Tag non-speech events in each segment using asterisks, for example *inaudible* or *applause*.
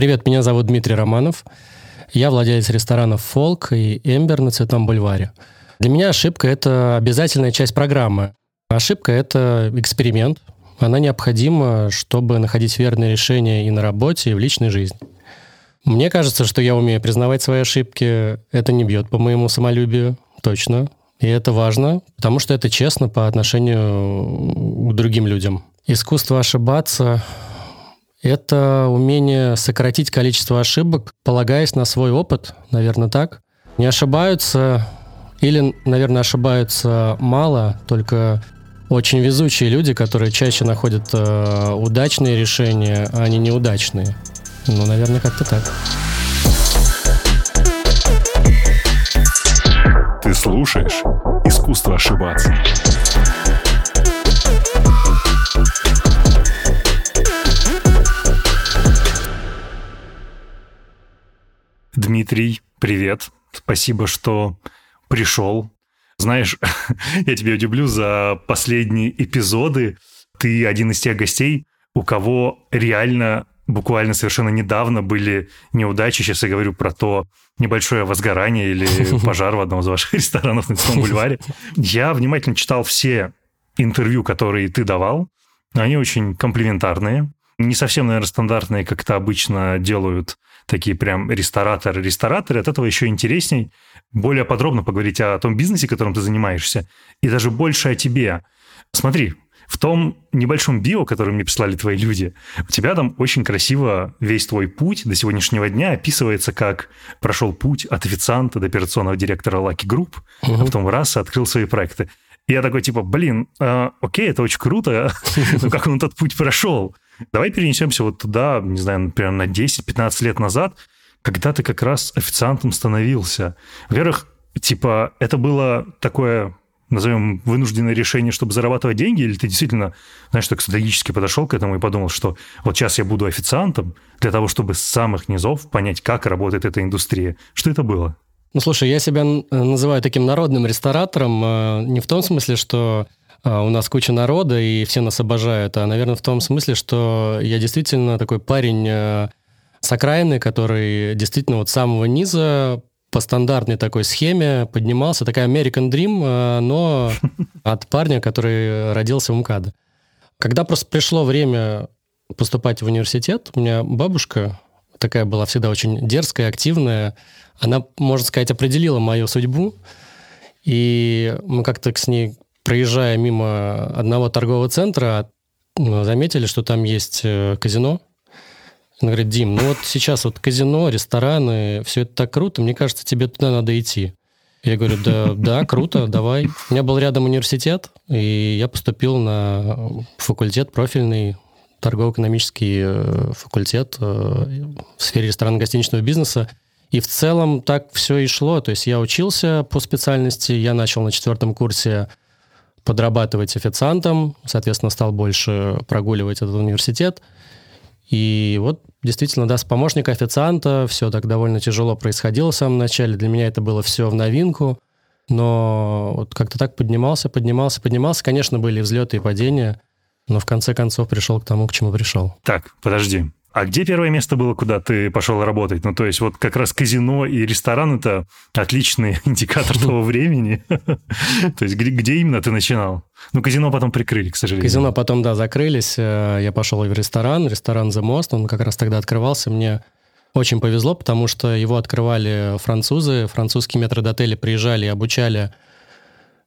Привет, меня зовут Дмитрий Романов. Я владелец ресторанов «Фолк» и «Эмбер» на Цветном бульваре. Для меня ошибка – это обязательная часть программы. Ошибка – это эксперимент. Она необходима, чтобы находить верные решения и на работе, и в личной жизни. Мне кажется, что я умею признавать свои ошибки. Это не бьет по моему самолюбию, точно. И это важно, потому что это честно по отношению к другим людям. Искусство ошибаться — это умение сократить количество ошибок, полагаясь на свой опыт, наверное, так. Не ошибаются или, наверное, ошибаются мало, только очень везучие люди, которые чаще находят э, удачные решения, а не неудачные. Ну, наверное, как-то так. Ты слушаешь «Искусство ошибаться». Дмитрий, привет. Спасибо, что пришел. Знаешь, *laughs* я тебя удивлю, за последние эпизоды ты один из тех гостей, у кого реально буквально совершенно недавно были неудачи. Сейчас я говорю про то небольшое возгорание или *laughs* пожар в одном из ваших *laughs* ресторанов на Цветном бульваре. Я внимательно читал все интервью, которые ты давал. Они очень комплиментарные. Не совсем, наверное, стандартные, как это обычно делают такие прям рестораторы. Рестораторы от этого еще интересней более подробно поговорить о том бизнесе, которым ты занимаешься, и даже больше о тебе. Смотри, в том небольшом био, который мне прислали твои люди, у тебя там очень красиво весь твой путь до сегодняшнего дня описывается, как прошел путь от официанта до операционного директора Lucky Group, угу. а потом раз открыл свои проекты. И я такой, типа, блин, э, окей, это очень круто, *laughs* но как он этот путь прошел? Давай перенесемся вот туда, не знаю, например, на 10-15 лет назад, когда ты как раз официантом становился. Во-первых, типа, это было такое назовем, вынужденное решение, чтобы зарабатывать деньги, или ты действительно, знаешь, так стратегически подошел к этому и подумал, что вот сейчас я буду официантом для того, чтобы с самых низов понять, как работает эта индустрия. Что это было? Ну, слушай, я себя называю таким народным ресторатором э, не в том смысле, что э, у нас куча народа и все нас обожают, а, наверное, в том смысле, что я действительно такой парень э, с окраины, который действительно вот с самого низа по стандартной такой схеме поднимался, такая American Dream, э, но *laughs* от парня, который родился в МКАД. Когда просто пришло время поступать в университет, у меня бабушка такая была всегда очень дерзкая, активная. Она, можно сказать, определила мою судьбу. И мы как-то с ней, проезжая мимо одного торгового центра, заметили, что там есть э, казино. Она говорит, Дим, ну вот сейчас вот казино, рестораны, все это так круто, мне кажется, тебе туда надо идти. Я говорю, да, да, круто, давай. У меня был рядом университет, и я поступил на факультет профильный, торгово-экономический э, факультет э, в сфере ресторанно-гостиничного бизнеса. И в целом так все и шло. То есть я учился по специальности, я начал на четвертом курсе подрабатывать официантом, соответственно, стал больше прогуливать этот университет. И вот действительно, да, с помощника официанта все так довольно тяжело происходило в самом начале. Для меня это было все в новинку. Но вот как-то так поднимался, поднимался, поднимался. Конечно, были взлеты и падения, но в конце концов пришел к тому, к чему пришел. Так, подожди. А где первое место было, куда ты пошел работать? Ну, то есть вот как раз казино и ресторан – это отличный *laughs* индикатор того времени. *laughs* То есть где именно ты начинал? Ну, казино потом прикрыли, к сожалению. Казино потом, да, закрылись. Э, я пошел в ресторан, ресторан The Most, он как раз тогда открывался. Мне очень повезло, потому что его открывали французы, французские метродотели приезжали и обучали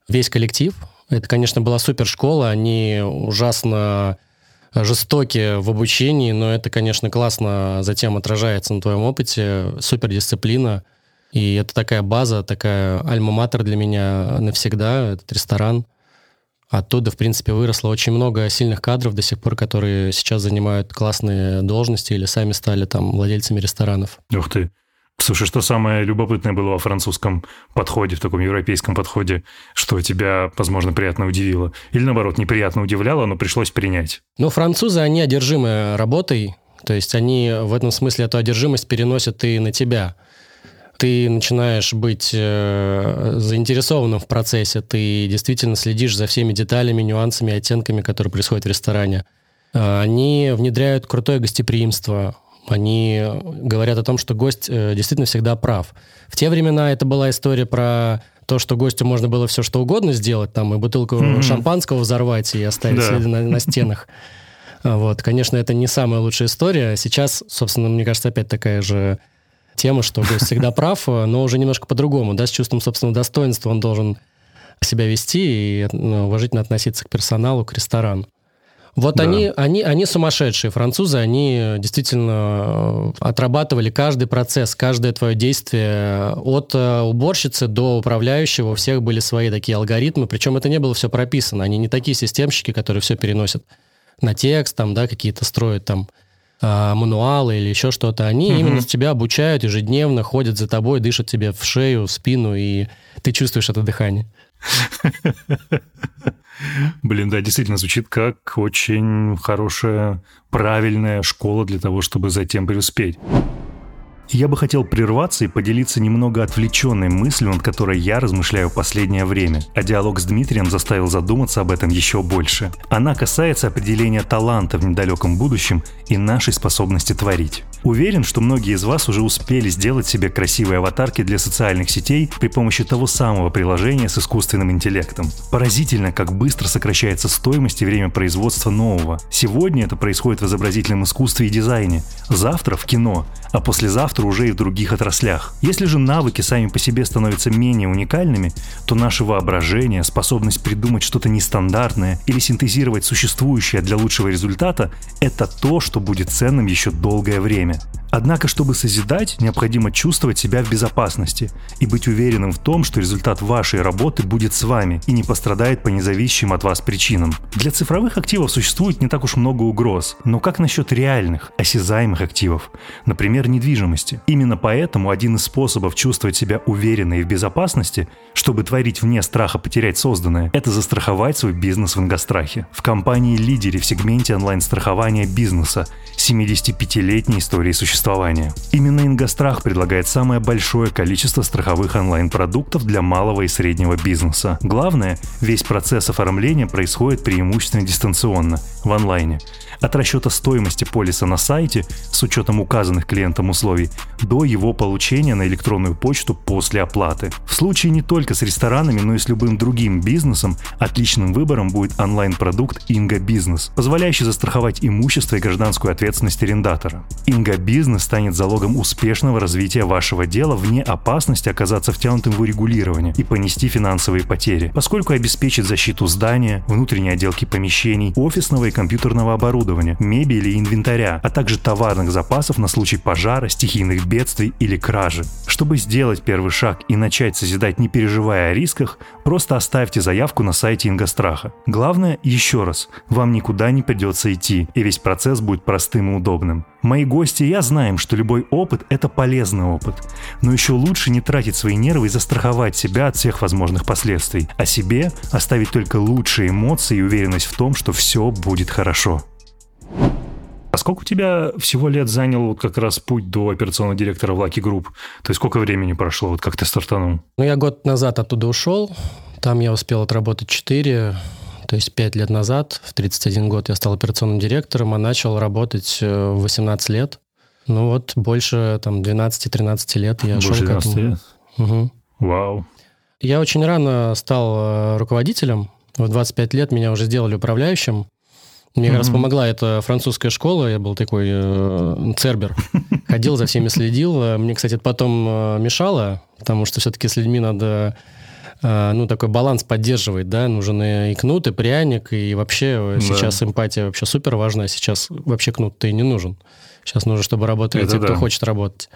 весь коллектив. Это, конечно, была супер школа, они ужасно жестоки в обучении, но это, конечно, классно затем отражается на твоем опыте, супердисциплина. И это такая база, такая альма-матер для меня навсегда, этот ресторан. Оттуда, в принципе, выросло очень много сильных кадров до сих пор, которые сейчас занимают классные должности или сами стали там владельцами ресторанов. Ух ты. Слушай, что самое любопытное было во французском подходе, в таком европейском подходе, что тебя, возможно, приятно удивило? Или, наоборот, неприятно удивляло, но пришлось принять? Ну, французы, они одержимы работой, то есть они в этом смысле эту одержимость переносят и на тебя. Ты начинаешь быть э, заинтересованным в процессе, ты действительно следишь за всеми деталями, нюансами, оттенками, которые происходят в ресторане. Э, они внедряют крутое гостеприимство, Они говорят о том, что гость э, действительно всегда прав. В те времена это была история про то, что гостю можно было все что угодно сделать, там и бутылку mm-hmm. шампанского взорвать и оставить да. следы на, на стенах. *laughs* Вот, конечно, это не самая лучшая история. Сейчас, собственно, мне кажется, опять такая же тема, что гость всегда прав, но уже немножко по-другому, да, с чувством собственного достоинства он должен себя вести и ну, уважительно относиться к персоналу, к ресторану. Вот да. они, они, они сумасшедшие, французы, они действительно э, отрабатывали каждый процесс, каждое твое действие от э, уборщицы до управляющего, у всех были свои такие алгоритмы, причем это не было все прописано, они не такие системщики, которые все переносят на текст, там, да, какие-то строят там мануалы или еще что-то, они угу. именно тебя обучают ежедневно, ходят за тобой, дышат тебе в шею, в спину, и ты чувствуешь это дыхание. *laughs* Блин, да, действительно звучит как очень хорошая, правильная школа для того, чтобы затем преуспеть. Я бы хотел прерваться и поделиться немного отвлеченной мыслью, над которой я размышляю последнее время, а диалог с Дмитрием заставил задуматься об этом еще больше. Она касается определения таланта в недалеком будущем и нашей способности творить. Уверен, что многие из вас уже успели сделать себе красивые аватарки для социальных сетей при помощи того самого приложения с искусственным интеллектом. Поразительно, как быстро сокращается стоимость и время производства нового. Сегодня это происходит в изобразительном искусстве и дизайне, завтра в кино, а послезавтра уже и в других отраслях. Если же навыки сами по себе становятся менее уникальными, то наше воображение, способность придумать что-то нестандартное или синтезировать существующее для лучшего результата – это то, что будет ценным еще долгое время время. Однако, чтобы созидать, необходимо чувствовать себя в безопасности и быть уверенным в том, что результат вашей работы будет с вами и не пострадает по независимым от вас причинам. Для цифровых активов существует не так уж много угроз, но как насчет реальных, осязаемых активов, например, недвижимости? Именно поэтому один из способов чувствовать себя уверенно и в безопасности, чтобы творить вне страха потерять созданное, это застраховать свой бизнес в ингострахе. В компании-лидере в сегменте онлайн-страхования бизнеса 75-летней истории существования. Именно Ингострах предлагает самое большое количество страховых онлайн-продуктов для малого и среднего бизнеса. Главное, весь процесс оформления происходит преимущественно дистанционно, в онлайне от расчета стоимости полиса на сайте с учетом указанных клиентом условий до его получения на электронную почту после оплаты. В случае не только с ресторанами, но и с любым другим бизнесом отличным выбором будет онлайн-продукт Инга Бизнес, позволяющий застраховать имущество и гражданскую ответственность арендатора. Инга Бизнес станет залогом успешного развития вашего дела вне опасности оказаться втянутым в урегулирование и понести финансовые потери, поскольку обеспечит защиту здания, внутренней отделки помещений, офисного и компьютерного оборудования, оборудования, мебели и инвентаря, а также товарных запасов на случай пожара, стихийных бедствий или кражи. Чтобы сделать первый шаг и начать созидать не переживая о рисках, просто оставьте заявку на сайте Ингостраха. Главное, еще раз, вам никуда не придется идти, и весь процесс будет простым и удобным. Мои гости и я знаем, что любой опыт – это полезный опыт. Но еще лучше не тратить свои нервы и застраховать себя от всех возможных последствий, а себе оставить только лучшие эмоции и уверенность в том, что все будет хорошо. А сколько у тебя всего лет занял вот как раз путь до операционного директора в Lucky Group? То есть сколько времени прошло, вот как ты стартанул? Ну, я год назад оттуда ушел. Там я успел отработать 4, то есть 5 лет назад, в 31 год я стал операционным директором, а начал работать э, в 18 лет. Ну вот больше там 12-13 лет я больше шел 12 к этому. лет? Угу. Вау. Я очень рано стал э, руководителем. В 25 лет меня уже сделали управляющим. Мне как раз помогла эта французская школа, я был такой э, цербер. Ходил, за всеми следил. Мне, кстати, это потом э, мешало, потому что все-таки с людьми надо э, ну, такой баланс поддерживать, да, нужен и кнут, и пряник, и вообще да. сейчас эмпатия вообще супер важна, сейчас вообще кнут-то и не нужен. Сейчас нужно, чтобы работали это те, да. кто хочет работать.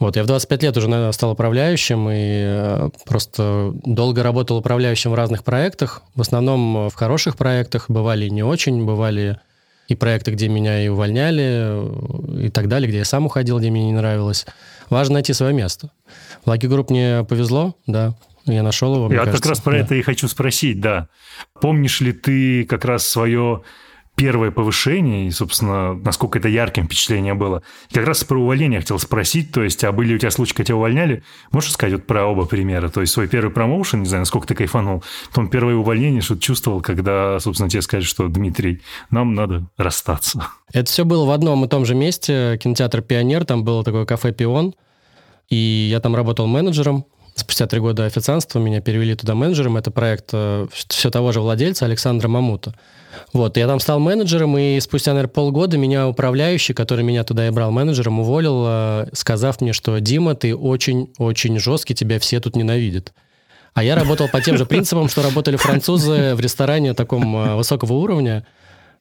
Вот, я в 25 лет уже наверное, стал управляющим и э, просто долго работал управляющим в разных проектах. В основном в хороших проектах, бывали не очень, бывали и проекты, где меня и увольняли, и так далее, где я сам уходил, где мне не нравилось. Важно найти свое место. В Lucky Group мне повезло, да, я нашел его. Я кажется. как раз про да. это и хочу спросить, да. Помнишь ли ты как раз свое первое повышение, и, собственно, насколько это ярким впечатление было. Как раз про увольнение хотел спросить, то есть, а были у тебя случаи, когда тебя увольняли? Можешь сказать вот про оба примера? То есть, свой первый промоушен, не знаю, насколько ты кайфанул, потом первое увольнение, что ты чувствовал, когда, собственно, тебе сказали, что, Дмитрий, нам надо расстаться. Это все было в одном и том же месте, кинотеатр «Пионер», там было такое кафе «Пион», и я там работал менеджером, Спустя три года официанства меня перевели туда менеджером. Это проект э, все того же владельца Александра Мамута. Вот, я там стал менеджером, и спустя, наверное, полгода меня управляющий, который меня туда и брал менеджером, уволил, э, сказав мне, что «Дима, ты очень-очень жесткий, тебя все тут ненавидят». А я работал по тем же принципам, что работали французы в ресторане таком э, высокого уровня,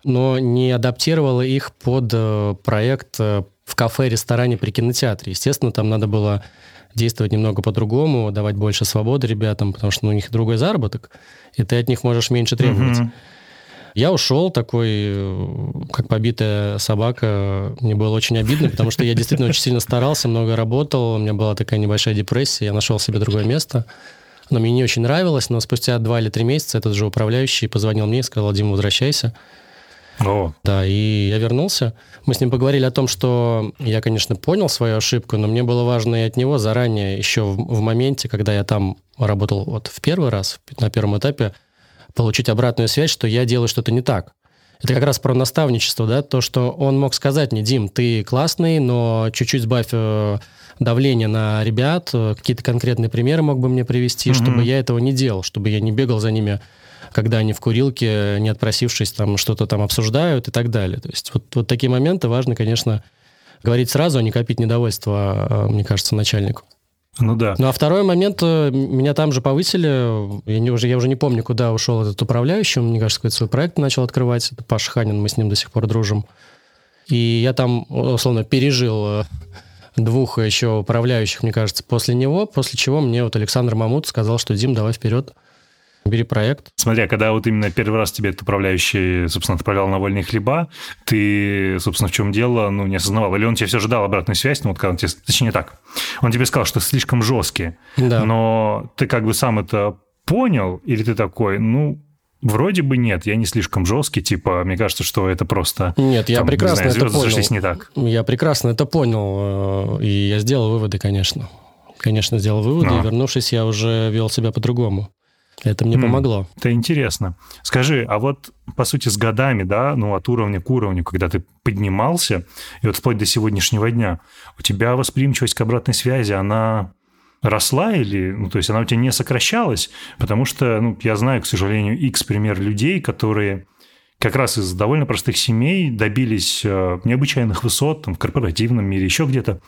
но не адаптировал их под проект в кафе-ресторане при кинотеатре. Естественно, там надо было действовать немного по-другому, давать больше свободы ребятам, потому что ну, у них другой заработок, и ты от них можешь меньше требовать. Mm-hmm. Я ушел такой, как побитая собака. Мне было очень обидно, потому что я действительно очень сильно старался, много работал. У меня была такая небольшая депрессия. Я нашел себе другое место. Но мне не очень нравилось. Но спустя два или три месяца этот же управляющий позвонил мне и сказал, Дима, возвращайся. О. Да, и я вернулся. Мы с ним поговорили о том, что я, конечно, понял свою ошибку, но мне было важно и от него заранее, еще в, в моменте, когда я там работал вот в первый раз, на первом этапе, получить обратную связь, что я делаю что-то не так. Это как раз про наставничество, да, то, что он мог сказать мне, Дим, ты классный, но чуть-чуть сбавь э, давление на ребят, э, какие-то конкретные примеры мог бы мне привести, mm-hmm. чтобы я этого не делал, чтобы я не бегал за ними когда они в курилке, не отпросившись, там что-то там обсуждают и так далее. То есть вот, вот такие моменты важно, конечно, говорить сразу, а не копить недовольство, а, мне кажется, начальнику. Ну да. Ну а второй момент, э, меня там же повысили, я, не, уже, я уже не помню, куда ушел этот управляющий, он, мне кажется, какой-то свой проект начал открывать, это Паша Ханин, мы с ним до сих пор дружим. И я там, условно, пережил э, двух еще управляющих, мне кажется, после него, после чего мне вот Александр Мамут сказал, что Дим, давай вперед, Бери проект. Смотря, когда вот именно первый раз тебе этот управляющий, собственно, отправлял на вольные хлеба, ты, собственно, в чем дело, ну, не осознавал. Или он тебе все же дал обратную связь, ну, вот когда он тебе, точнее так, он тебе сказал, что слишком жесткий, да. но ты как бы сам это понял, или ты такой, ну, Вроде бы нет, я не слишком жесткий, типа, мне кажется, что это просто... Нет, я там, прекрасно не знаю, это понял. не так. Я прекрасно это понял, э, и я сделал выводы, конечно. Конечно, сделал выводы, а. и вернувшись, я уже вел себя по-другому. Это мне помогло. Это интересно. Скажи, а вот, по сути, с годами, да, ну, от уровня к уровню, когда ты поднимался, и вот вплоть до сегодняшнего дня, у тебя восприимчивость к обратной связи, она росла или, ну, то есть она у тебя не сокращалась? Потому что, ну, я знаю, к сожалению, X пример людей, которые как раз из довольно простых семей добились э, необычайных высот там, в корпоративном мире, еще где-то.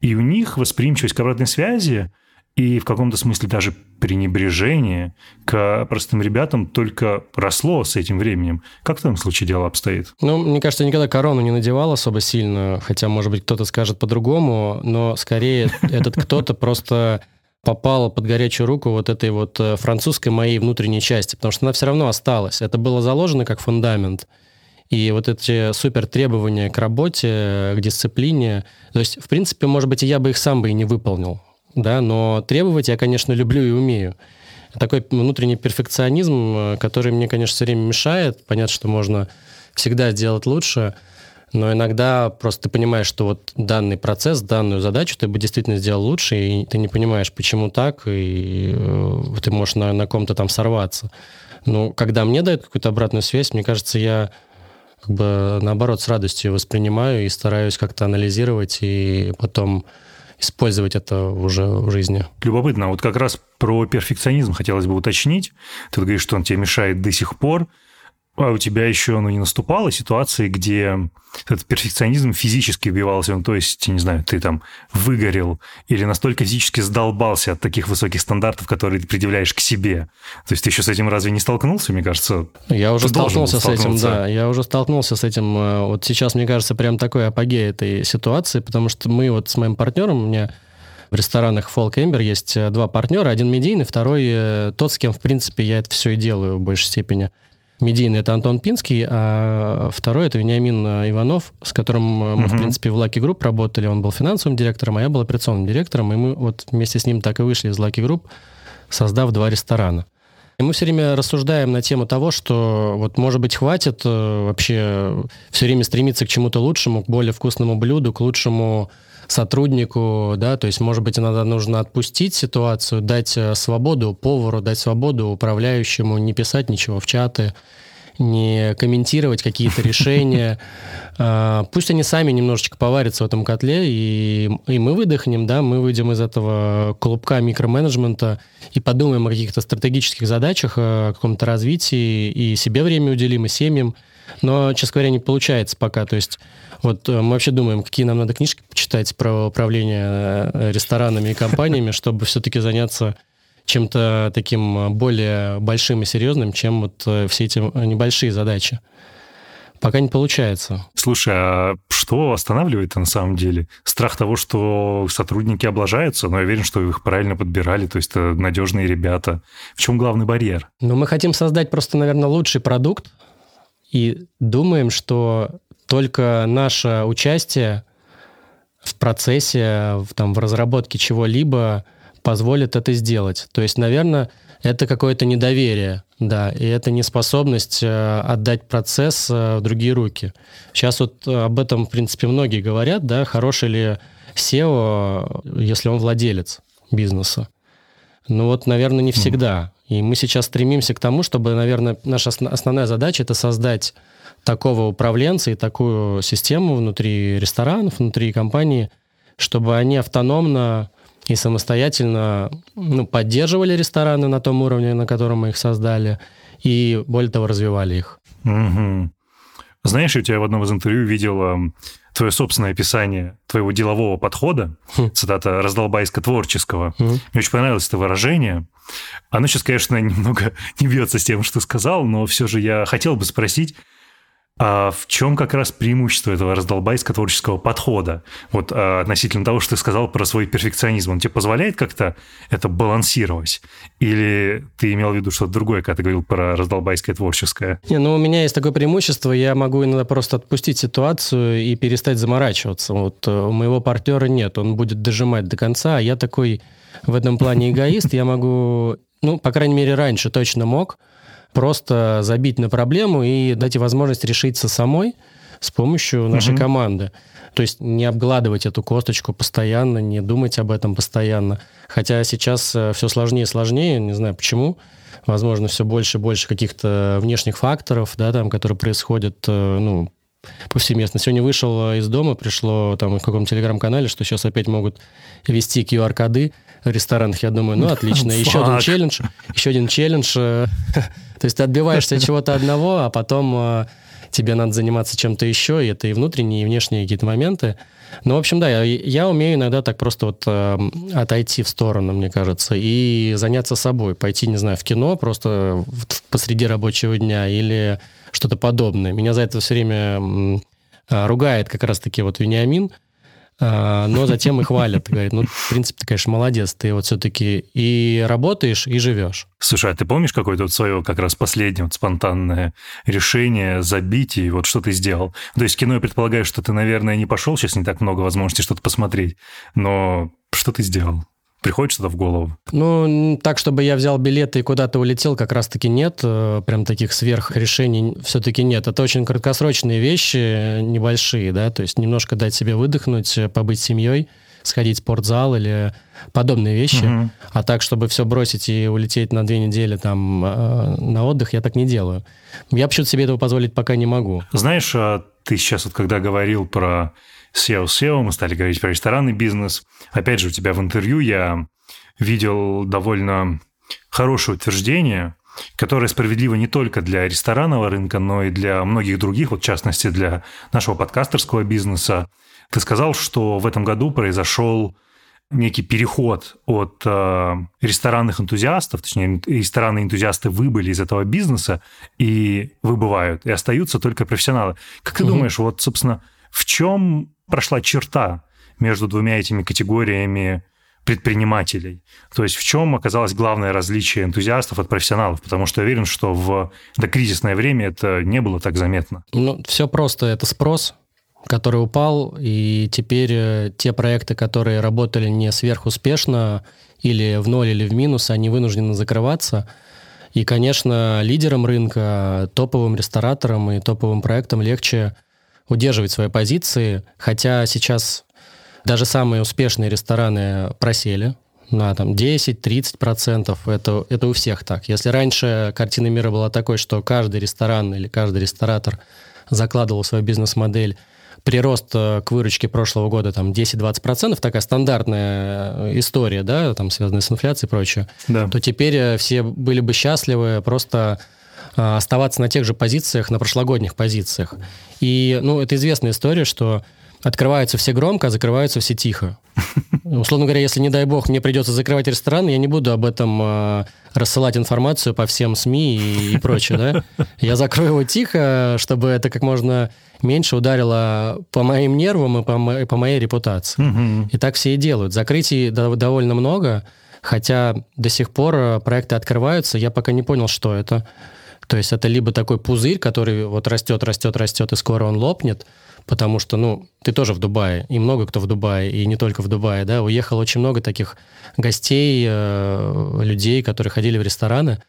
И у них восприимчивость к обратной связи и в каком-то смысле даже пренебрежение к простым ребятам только росло с этим временем. Как в этом случае дело обстоит? Ну, мне кажется, никогда корону не надевал особо сильно, хотя, может быть, кто-то скажет по-другому, но скорее *laughs* этот кто-то просто попал под горячую руку вот этой вот э, французской моей внутренней части, потому что она все равно осталась. Это было заложено как фундамент. И вот эти супер требования к работе, к дисциплине, то есть, в принципе, может быть, и я бы их сам бы и не выполнил да, но требовать я, конечно, люблю и умею. Такой внутренний перфекционизм, э, который мне, конечно, все время мешает. Понятно, что можно всегда сделать лучше, но иногда просто ты понимаешь, что вот данный процесс, данную задачу ты бы действительно сделал лучше, и ты не понимаешь, почему так, и э, ты можешь на, на ком-то там сорваться. Но когда мне дают какую-то обратную связь, мне кажется, я как бы наоборот с радостью воспринимаю и стараюсь как-то анализировать, и потом использовать это уже в жизни. Любопытно. Вот как раз про перфекционизм хотелось бы уточнить. Ты говоришь, что он тебе мешает до сих пор. А у тебя еще ну, не наступало ситуации, где этот перфекционизм физически вбивался, ну, то есть, не знаю, ты там выгорел или настолько физически сдолбался от таких высоких стандартов, которые ты предъявляешь к себе. То есть ты еще с этим разве не столкнулся, мне кажется? Я уже столкнулся с этим, да. Я уже столкнулся с этим. Э, вот сейчас, мне кажется, прям такой апогей этой ситуации, потому что мы вот с моим партнером, у меня в ресторанах Folk Ember есть э, два партнера, один медийный, второй э, тот, с кем, в принципе, я это все и делаю в большей степени медийный это Антон Пинский, а второй это Вениамин Иванов, с которым мы, uh-huh. в принципе, в Lucky Group работали. Он был финансовым директором, а я был операционным директором, и мы вот вместе с ним так и вышли из Lucky Group, создав два ресторана. И мы все время рассуждаем на тему того, что вот, может быть, хватит э, вообще все время стремиться к чему-то лучшему, к более вкусному блюду, к лучшему сотруднику, да, то есть, может быть, иногда нужно отпустить ситуацию, дать э, свободу повару, дать свободу управляющему, не писать ничего в чаты, не комментировать какие-то *laughs* решения. А, пусть они сами немножечко поварятся в этом котле, и, и мы выдохнем, да, мы выйдем из этого клубка микроменеджмента и подумаем о каких-то стратегических задачах, о каком-то развитии, и себе время уделим, и семьям. Но, честно говоря, не получается пока. То есть вот э, мы вообще думаем, какие нам надо книжки почитать про управление э, ресторанами и компаниями, *laughs* чтобы все-таки заняться чем-то таким более большим и серьезным, чем вот э, все эти небольшие задачи. Пока не получается. Слушай, а что останавливает на самом деле? Страх того, что сотрудники облажаются, но я уверен, что их правильно подбирали, то есть это надежные ребята. В чем главный барьер? Ну, мы хотим создать просто, наверное, лучший продукт и думаем, что только наше участие в процессе, в, там, в разработке чего-либо позволит это сделать. То есть, наверное, это какое-то недоверие, да, и это неспособность э, отдать процесс э, в другие руки. Сейчас вот об этом, в принципе, многие говорят, да, хороший ли SEO, если он владелец бизнеса. Ну вот, наверное, не всегда. И мы сейчас стремимся к тому, чтобы, наверное, наша основная задача – это создать такого управленца и такую систему внутри ресторанов, внутри компании, чтобы они автономно и самостоятельно ну, поддерживали рестораны на том уровне, на котором мы их создали, и более того, развивали их. Угу. Знаешь, я у тебя в одном из интервью видел твое собственное описание твоего делового подхода, хм. цитата раздолбайско-творческого. Хм. Мне очень понравилось это выражение. Оно сейчас, конечно, *laughs* немного не бьется с тем, что сказал, но все же я хотел бы спросить, а в чем как раз преимущество этого раздолбайского творческого подхода? Вот а, относительно того, что ты сказал про свой перфекционизм, он тебе позволяет как-то это балансировать? Или ты имел в виду что-то другое, когда ты говорил про раздолбайское творческое? Не, ну у меня есть такое преимущество, я могу иногда просто отпустить ситуацию и перестать заморачиваться. Вот э, у моего партнера нет, он будет дожимать до конца, а я такой в этом плане эгоист, я могу, ну, по крайней мере, раньше точно мог, просто забить на проблему и дать ей возможность решиться самой с помощью нашей угу. команды. То есть не обгладывать эту косточку постоянно, не думать об этом постоянно. Хотя сейчас э, все сложнее и сложнее, не знаю почему. Возможно, все больше и больше каких-то внешних факторов, да, там, которые происходят, э, ну, повсеместно. Сегодня вышел из дома, пришло там в каком-то телеграм-канале, что сейчас опять могут вести QR-коды ресторанах. Я думаю, ну, отлично. Еще один челлендж. Еще один челлендж. То есть ты отбиваешься от чего-то одного, а потом э, тебе надо заниматься чем-то еще, и это и внутренние, и внешние какие-то моменты. Ну, в общем, да, я, я умею иногда так просто вот э, отойти в сторону, мне кажется, и заняться собой. Пойти, не знаю, в кино просто посреди рабочего дня или что-то подобное. Меня за это все время э, ругает как раз-таки вот Вениамин, но затем и хвалят. Говорит, ну, в принципе, ты, конечно, молодец, ты вот все-таки и работаешь, и живешь. Слушай, а ты помнишь какое-то вот свое как раз последнее вот спонтанное решение забить, и вот что ты сделал? То есть кино, я предполагаю, что ты, наверное, не пошел, сейчас не так много возможностей что-то посмотреть, но что ты сделал? Приходит что-то в голову? Ну, так, чтобы я взял билеты и куда-то улетел, как раз-таки нет. Э, прям таких сверхрешений все-таки нет. Это очень краткосрочные вещи, небольшие, да, то есть немножко дать себе выдохнуть, э, побыть семьей, сходить в спортзал или подобные вещи. Угу. А так, чтобы все бросить и улететь на две недели там э, на отдых, я так не делаю. Я почему-то себе этого позволить пока не могу. Знаешь, а ты сейчас вот когда говорил про SEO SEO, мы стали говорить про ресторанный бизнес. Опять же, у тебя в интервью я видел довольно хорошее утверждение, которое справедливо не только для ресторанного рынка, но и для многих других, вот в частности для нашего подкастерского бизнеса. Ты сказал, что в этом году произошел некий переход от э, ресторанных энтузиастов, точнее, ресторанные энтузиасты выбыли из этого бизнеса и выбывают, и остаются только профессионалы. Как ты угу. думаешь, вот, собственно, в чем прошла черта между двумя этими категориями предпринимателей. То есть в чем оказалось главное различие энтузиастов от профессионалов? Потому что я уверен, что в докризисное время это не было так заметно. Ну, все просто. Это спрос, который упал, и теперь э, те проекты, которые работали не сверхуспешно или в ноль, или в минус, они вынуждены закрываться. И, конечно, лидерам рынка, топовым рестораторам и топовым проектам легче удерживать свои позиции, хотя сейчас даже самые успешные рестораны просели на там 10-30%. Это, это у всех так. Если раньше картина мира была такой, что каждый ресторан или каждый ресторатор закладывал свою бизнес-модель прирост э, к выручке прошлого года там 10-20%, такая стандартная э, история, да, там связанная с инфляцией и прочее, да. то теперь э, все были бы счастливы просто оставаться на тех же позициях, на прошлогодних позициях. И, ну, это известная история, что открываются все громко, а закрываются все тихо. *laughs* Условно говоря, если, не дай бог, мне придется закрывать ресторан, я не буду об этом э, рассылать информацию по всем СМИ и, и прочее, да? *laughs* Я закрою его тихо, чтобы это как можно меньше ударило по моим нервам и по, мо- по моей репутации. Угу. И так все и делают. Закрытий довольно много, хотя до сих пор э, проекты открываются, я пока не понял, что это. То есть это либо такой пузырь, который вот растет, растет, растет, и скоро он лопнет, потому что, ну, ты тоже в Дубае, и много кто в Дубае, и не только в Дубае, да, уехало очень много таких гостей, э, людей, которые ходили в рестораны,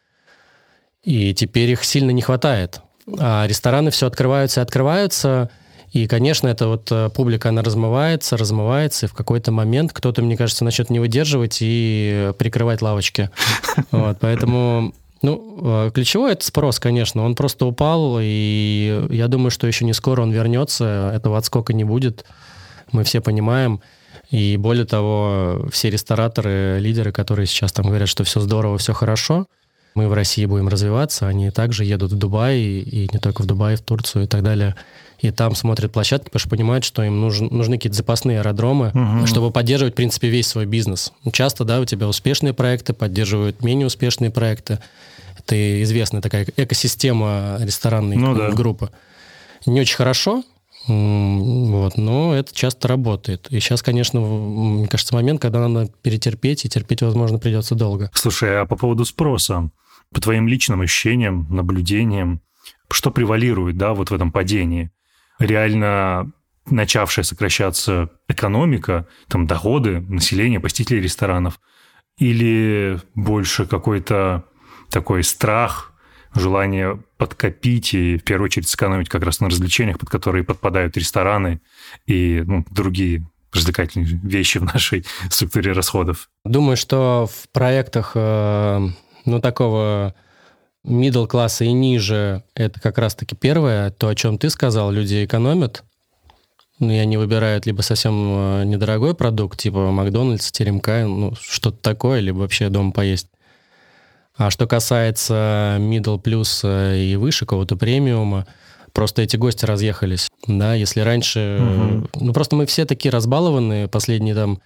и теперь их сильно не хватает. А рестораны все открываются и открываются, и, конечно, эта вот э, публика, она размывается, размывается, и в какой-то момент кто-то, мне кажется, начнет не выдерживать и прикрывать лавочки. *laughs* Вот, поэтому ну, э, ключевой это спрос, конечно. Он просто упал, и я думаю, что еще не скоро он вернется. Этого отскока не будет. Мы все понимаем. И более того, все рестораторы, лидеры, которые сейчас там говорят, что все здорово, все хорошо, мы в России будем развиваться, они также едут в Дубай, и не только в Дубай, в Турцию и так далее. И там смотрят площадки, потому что понимают, что им нужен, нужны какие-то запасные аэродромы, угу. чтобы поддерживать, в принципе, весь свой бизнес. Часто, да, у тебя успешные проекты поддерживают менее успешные проекты. Это известная такая экосистема ресторанной ну, да. группы. Не очень хорошо, вот, но это часто работает. И сейчас, конечно, мне кажется, момент, когда надо перетерпеть, и терпеть, возможно, придется долго. Слушай, а по поводу спроса, по твоим личным ощущениям, наблюдениям, что превалирует, да, вот в этом падении? Реально начавшая сокращаться экономика, там, доходы населения, посетителей ресторанов, или больше какой-то такой страх, желание подкопить и в первую очередь сэкономить как раз на развлечениях, под которые подпадают рестораны и ну, другие развлекательные вещи в нашей структуре расходов. Думаю, что в проектах э, ну, такого middle класса и ниже это как раз-таки первое, то, о чем ты сказал, люди экономят, ну, и они выбирают либо совсем э, недорогой продукт, типа Макдональдс, Теремка, ну, что-то такое, либо вообще дома поесть. А что касается middle плюс э, и выше кого-то премиума, просто эти гости разъехались. Да, если раньше... Угу. Ну, просто мы все такие разбалованные последние там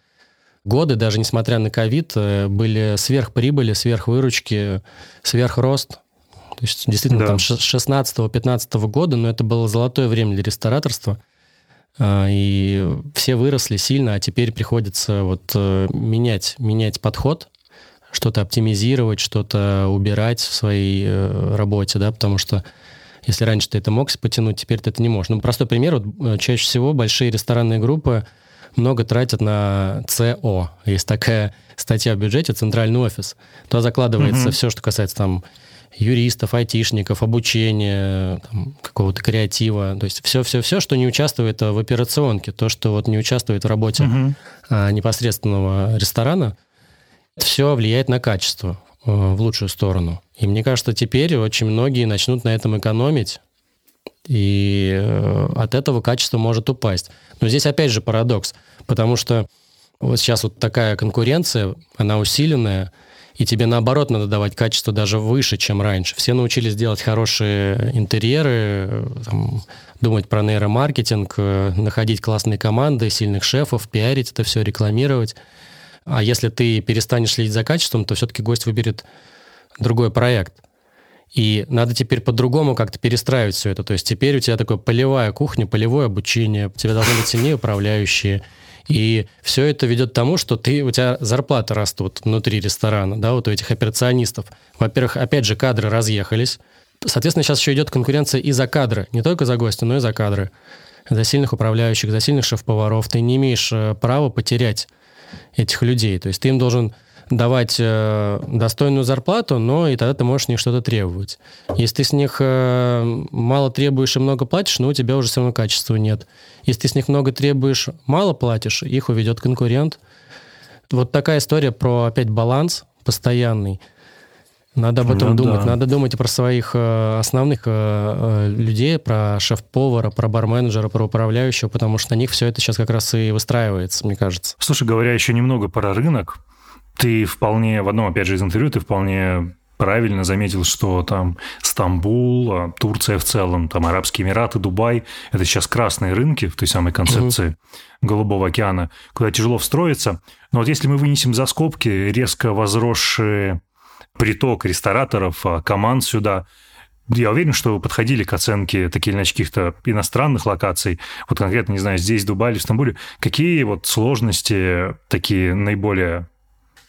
годы, даже несмотря на ковид, э, были сверхприбыли, сверхвыручки, сверхрост. То есть, действительно, да. там с 16-15 года, но это было золотое время для рестораторства. А, и все выросли сильно, а теперь приходится вот э, менять, менять подход что-то оптимизировать, что-то убирать в своей э, работе, да, потому что если раньше ты это мог потянуть, теперь ты это не можешь. Ну, простой пример, вот, э, чаще всего большие ресторанные группы много тратят на ЦО. Есть такая статья в бюджете, центральный офис. Туда закладывается mm-hmm. все, что касается там юристов, айтишников, обучения, какого-то креатива. То есть все-все-все, что не участвует в операционке, то, что вот не участвует в работе mm-hmm. а, непосредственного ресторана, все влияет на качество э, в лучшую сторону. И мне кажется, теперь очень многие начнут на этом экономить, и э, от этого качество может упасть. Но здесь опять же парадокс, потому что вот сейчас вот такая конкуренция, она усиленная, и тебе наоборот надо давать качество даже выше, чем раньше. Все научились делать хорошие интерьеры, э, там, думать про нейромаркетинг, находить классные команды, сильных шефов, пиарить это все, рекламировать. А если ты перестанешь следить за качеством, то все-таки гость выберет другой проект. И надо теперь по-другому как-то перестраивать все это. То есть теперь у тебя такое полевая кухня, полевое обучение, у тебя должны быть сильнее управляющие. И все это ведет к тому, что ты, у тебя зарплаты растут внутри ресторана, да, вот у этих операционистов. Во-первых, опять же, кадры разъехались. Соответственно, сейчас еще идет конкуренция и за кадры. Не только за гости, но и за кадры. За сильных управляющих, за сильных шеф-поваров. Ты не имеешь э, права потерять этих людей. То есть ты им должен давать э, достойную зарплату, но и тогда ты можешь с них что-то требовать. Если ты с них э, мало требуешь и много платишь, ну, у тебя уже все равно качества нет. Если ты с них много требуешь, мало платишь, их уведет конкурент. Вот такая история про опять баланс постоянный. Надо об этом ну, думать. Да. Надо думать про своих э, основных э, э, людей, про шеф-повара, про барменеджера, про управляющего, потому что на них все это сейчас как раз и выстраивается, мне кажется. Слушай, говоря еще немного про рынок, ты вполне, в одном, опять же, из интервью, ты вполне правильно заметил, что там Стамбул, а, Турция в целом, там Арабские Эмираты, Дубай – это сейчас красные рынки в той самой концепции угу. Голубого океана, куда тяжело встроиться. Но вот если мы вынесем за скобки резко возросший приток рестораторов, а, команд сюда, я уверен, что вы подходили к оценке таких или иначе каких-то иностранных локаций, вот конкретно, не знаю, здесь, в Дубае или в Стамбуле, какие вот сложности такие наиболее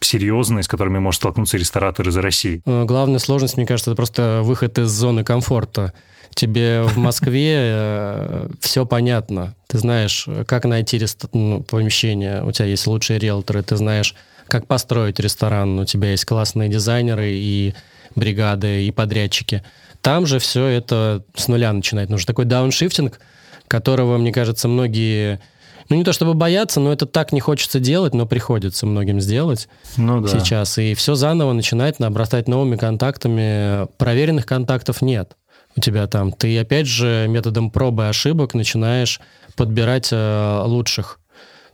серьезные, с которыми может столкнуться ресторатор из России? Э, главная сложность, мне кажется, это просто выход из зоны комфорта. Тебе в Москве э, все понятно. Ты знаешь, как найти ну, помещение, у тебя есть лучшие риэлторы, ты знаешь, как построить ресторан, у тебя есть классные дизайнеры и бригады, и подрядчики. Там же все это с нуля начинает. Нужен такой дауншифтинг, которого, мне кажется, многие ну, не то чтобы бояться, но это так не хочется делать, но приходится многим сделать ну, да. сейчас. И все заново начинать обрастать новыми контактами. Проверенных контактов нет у тебя там. Ты, опять же, методом пробы и ошибок начинаешь подбирать э, лучших.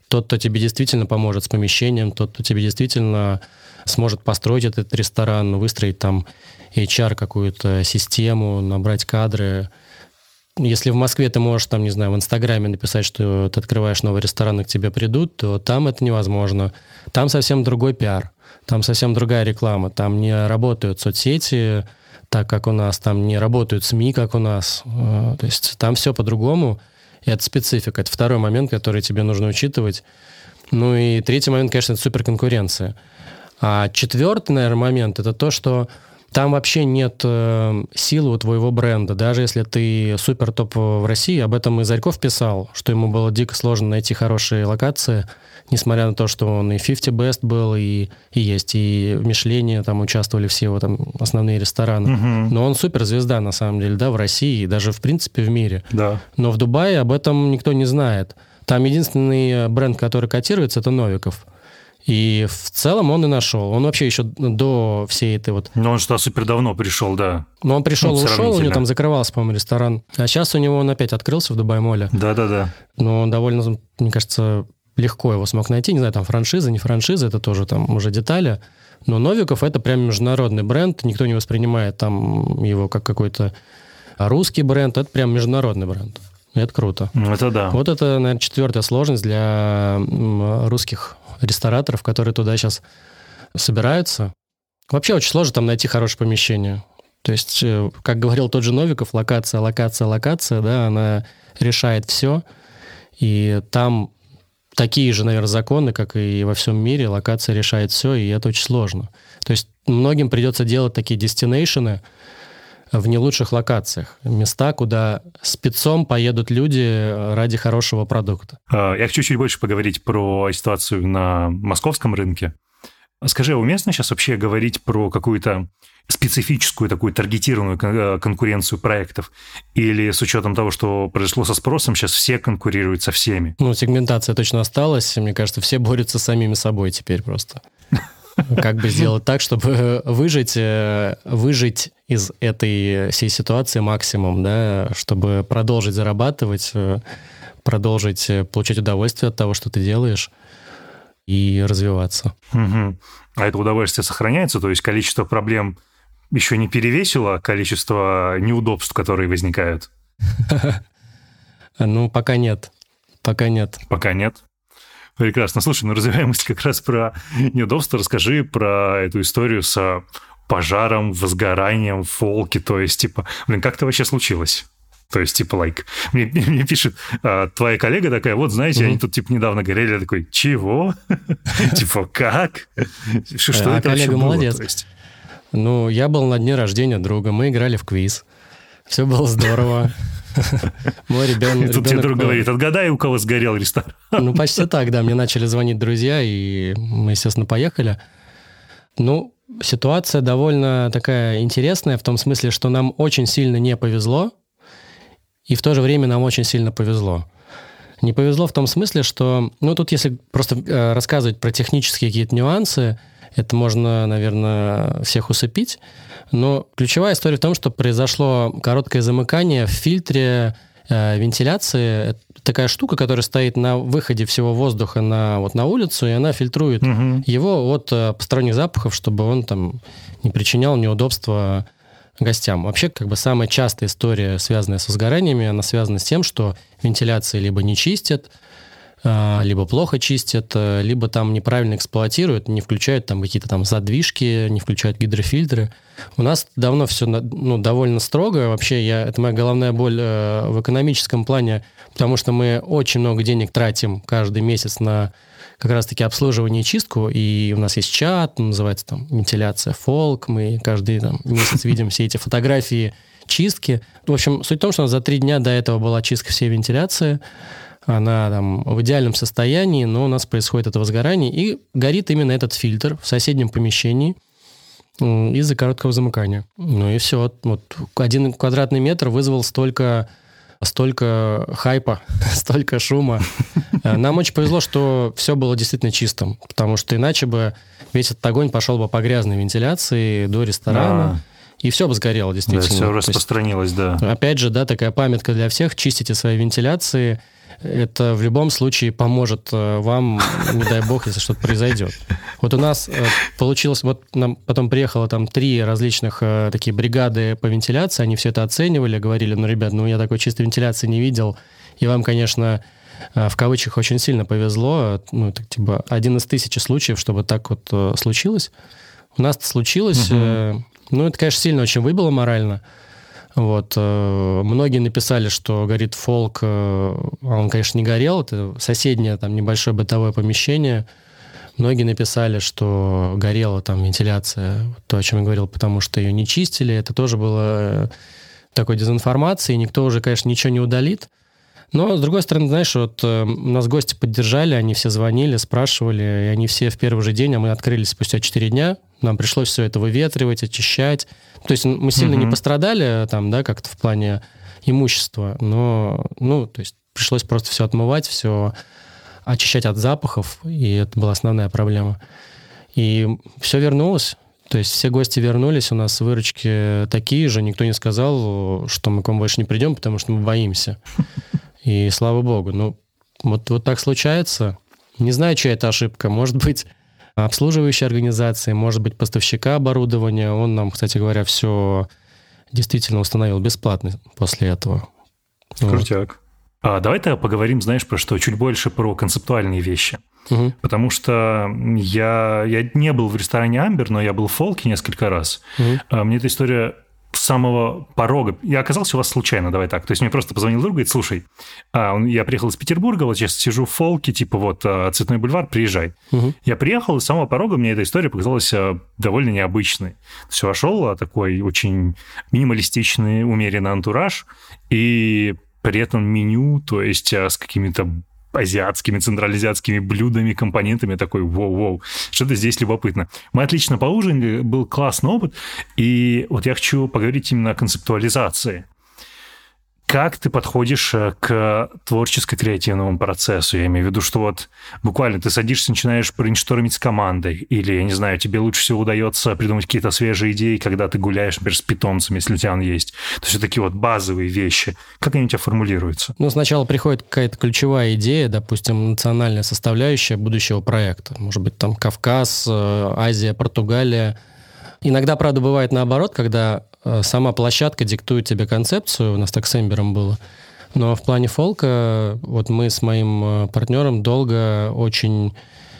Тот, кто тебе действительно поможет с помещением, тот, кто тебе действительно сможет построить этот ресторан, выстроить там HR какую-то систему, набрать кадры, если в Москве ты можешь, там, не знаю, в Инстаграме написать, что ты открываешь новый ресторан, и к тебе придут, то там это невозможно. Там совсем другой пиар, там совсем другая реклама, там не работают соцсети так, как у нас, там не работают СМИ, как у нас. Э, то есть там все по-другому, и это специфика. Это второй момент, который тебе нужно учитывать. Ну и третий момент, конечно, это суперконкуренция. А четвертый, наверное, момент, это то, что там вообще нет э, силы у твоего бренда. Даже если ты супер топ в России, об этом и Зарьков писал, что ему было дико сложно найти хорошие локации, несмотря на то, что он и 50 Best был, и, и есть, и в Мишлене там участвовали все его там основные рестораны. Угу. Но он суперзвезда, на самом деле, да, в России, и даже, в принципе, в мире. Да. Но в Дубае об этом никто не знает. Там единственный бренд, который котируется, это Новиков. И в целом он и нашел. Он вообще еще до всей этой вот... Но он что, супер давно пришел, да. Но он пришел ну, и ушел, у него там закрывался, по-моему, ресторан. А сейчас у него он опять открылся в Дубай-моле. Да-да-да. Но он довольно, мне кажется, легко его смог найти. Не знаю, там франшиза, не франшиза, это тоже там уже детали. Но Новиков это прям международный бренд. Никто не воспринимает там его как какой-то русский бренд. Это прям международный бренд. Это круто. Это да. Вот это, наверное, четвертая сложность для русских рестораторов, которые туда сейчас собираются. Вообще очень сложно там найти хорошее помещение. То есть, э, как говорил тот же Новиков, локация, локация, локация, да, она решает все. И там такие же, наверное, законы, как и во всем мире, локация решает все, и это очень сложно. То есть многим придется делать такие дестинейшены, в не лучших локациях. Места, куда спецом поедут люди ради хорошего продукта. А, я хочу чуть больше поговорить про ситуацию на московском рынке. Скажи, а уместно сейчас вообще говорить про какую-то специфическую такую таргетированную э, конкуренцию проектов? Или с учетом того, что произошло со спросом, сейчас все конкурируют со всеми? Ну, сегментация точно осталась. Мне кажется, все борются с самими собой теперь просто. *laughs* Как бы сделать так, чтобы выжить, э, выжить из этой всей ситуации максимум, да, чтобы продолжить зарабатывать, э, продолжить э, получать удовольствие от того, что ты делаешь, и развиваться. Угу. А это удовольствие сохраняется, то есть количество проблем еще не перевесило количество неудобств, которые возникают? *laughs* Ну, пока нет. Пока нет. Пока нет. Прекрасно. Слушай, ну развиваемость как раз про неудобство. Расскажи про эту историю с пожаром, возгоранием в фолке. То есть, типа, блин, как это вообще случилось? То есть, типа, лайк, мне, *laughs* мне пишет а, твоя коллега такая, вот, знаете, mm-hmm. они тут, типа, недавно горели. Я такой, чего? *laughs* Типа, как? Что а это коллега молодец. Ну, я был на дне рождения друга, мы играли в квиз. Все было здорово. *laughs* *laughs* Мой ребенок... Тут тебе друг говорит, отгадай, у кого сгорел ресторан. *laughs* Ну, почти так, да. Мне начали звонить друзья, и мы, естественно, поехали. Ну, ситуация довольно такая интересная в том смысле, что нам очень сильно не повезло, и в то же время нам очень сильно повезло. Не повезло в том смысле, что, ну, тут если просто э, рассказывать про технические какие-то нюансы, это можно, наверное, всех усыпить. Но ключевая история в том, что произошло короткое замыкание в фильтре э, вентиляции. Это такая штука, которая стоит на выходе всего воздуха на, вот, на улицу, и она фильтрует угу. его от э, посторонних запахов, чтобы он там не причинял неудобства гостям. Вообще, как бы самая частая история, связанная со сгораниями, она связана с тем, что вентиляции либо не чистят, либо плохо чистят, э, либо там неправильно эксплуатируют, не включают там какие-то там задвижки, не включают гидрофильтры. У нас давно все ну, довольно строго. Вообще, я, это моя головная боль э, в экономическом плане, потому что мы очень много денег тратим каждый месяц на как раз-таки обслуживание и чистку, и у нас есть чат, называется там вентиляция фолк, мы каждый там, месяц видим все эти фотографии чистки. В общем, суть в том, что за три дня до этого была чистка всей вентиляции, она там в идеальном состоянии, но у нас происходит это возгорание, и горит именно этот фильтр в соседнем помещении из-за короткого замыкания. Ну и все. Вот один квадратный метр вызвал столько столько хайпа, *laughs* столько шума. Э, нам очень повезло, что все было действительно чистым, потому что иначе бы весь этот огонь пошел бы по грязной вентиляции до ресторана. А. И все бы сгорело, действительно. Да, все распространилось, есть, да. Опять же, да, такая памятка для всех. Чистите свои вентиляции, это в любом случае поможет э, вам, не дай бог, если что-то произойдет. Вот у нас э, получилось, вот нам потом приехало там три различных э, такие бригады по вентиляции, они все это оценивали, говорили, ну, ребят, ну, я такой чистой вентиляции не видел, и вам, конечно, в кавычках очень сильно повезло, ну, это типа один из тысячи случаев, чтобы так вот случилось. У нас случилось, угу. ну, это, конечно, сильно очень выбило морально, вот. Э, многие написали, что горит фолк, э, а он, конечно, не горел, это соседнее там небольшое бытовое помещение. Многие написали, что горела там вентиляция, то, о чем я говорил, потому что ее не чистили. Это тоже было э, такой дезинформацией. Никто уже, конечно, ничего не удалит. Но, с другой стороны, знаешь, вот э, нас гости поддержали, они все звонили, спрашивали, и они все в первый же день, а мы открылись спустя 4 дня, нам пришлось все это выветривать, очищать. То есть мы сильно угу. не пострадали там, да, как-то в плане имущества, но, ну, то есть пришлось просто все отмывать, все очищать от запахов, и это была основная проблема. И все вернулось. То есть все гости вернулись, у нас выручки такие же, никто не сказал, что мы к вам больше не придем, потому что мы боимся. И слава богу. Ну, вот, вот так случается. Не знаю, чья это ошибка. Может быть, обслуживающей организации, может быть, поставщика оборудования. Он нам, кстати говоря, все действительно установил бесплатно после этого. Крутяк. Вот. А давай тогда поговорим, знаешь, про что? Чуть больше про концептуальные вещи. Угу. Потому что я, я не был в ресторане Амбер, но я был в Фолке несколько раз. Угу. Мне эта история самого порога. Я оказался у вас случайно, давай так. То есть мне просто позвонил друг, говорит, слушай, а, я приехал из Петербурга, вот сейчас сижу в Фолке, типа вот а, Цветной бульвар, приезжай. Угу. Я приехал, и с самого порога мне эта история показалась а, довольно необычной. Все вошел, такой очень минималистичный, умеренный антураж, и при этом меню, то есть с какими-то азиатскими, централизиатскими блюдами, компонентами, такой воу-воу, что-то здесь любопытно. Мы отлично поужинали, был классный опыт, и вот я хочу поговорить именно о концептуализации как ты подходишь э, к творческо-креативному процессу? Я имею в виду, что вот буквально ты садишься, начинаешь брейнштормить с командой, или, я не знаю, тебе лучше всего удается придумать какие-то свежие идеи, когда ты гуляешь, например, с питомцами, если у тебя он есть. То есть такие вот базовые вещи. Как они у тебя формулируются? Ну, сначала приходит какая-то ключевая идея, допустим, национальная составляющая будущего проекта. Может быть, там Кавказ, э, Азия, Португалия. Иногда, правда, бывает наоборот, когда Э, сама площадка диктует тебе концепцию, у нас так с Эмбером было. Но в плане фолка, вот мы с моим э, партнером долго очень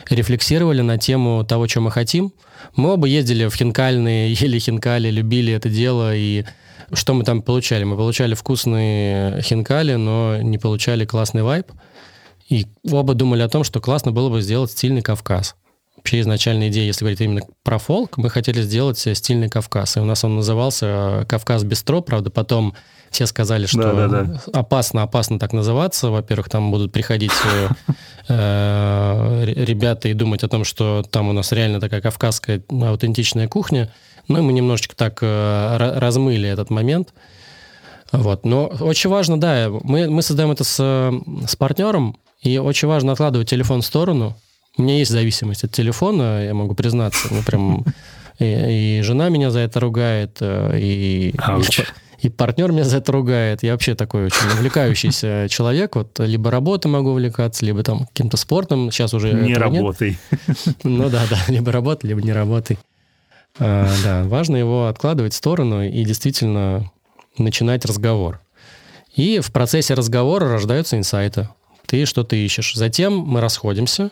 рефлексировали на тему того, что мы хотим. Мы оба ездили в хинкальные, *laughs* ели хинкали, любили это дело, и что мы там получали? Мы получали вкусные хинкали, но не получали классный вайб. И оба думали о том, что классно было бы сделать стильный Кавказ. Вообще изначальная идея, если говорить именно про фолк, мы хотели сделать стильный Кавказ. И у нас он назывался «Кавказ Бистро», правда, потом все сказали, что да, да, да. опасно, опасно так называться. Во-первых, там будут приходить э, э, ребята и думать о том, что там у нас реально такая кавказская аутентичная кухня. Ну, и мы немножечко так э, размыли этот момент. Вот. Но очень важно, да, мы, мы создаем это с, с партнером, и очень важно откладывать телефон в сторону. У меня есть зависимость от телефона, я могу признаться. Ну, прям *laughs* и, и жена меня за это ругает, и, Ouch и партнер меня за это ругает. Я вообще такой очень увлекающийся *laughs* человек. Вот либо работой могу увлекаться, либо там каким-то спортом. Сейчас уже Не работай. *laughs* Ну да, да, либо работай, либо не работай. А, да, важно его откладывать в сторону и действительно начинать разговор. И в процессе разговора рождаются инсайты. Ты что-то ищешь. Затем мы расходимся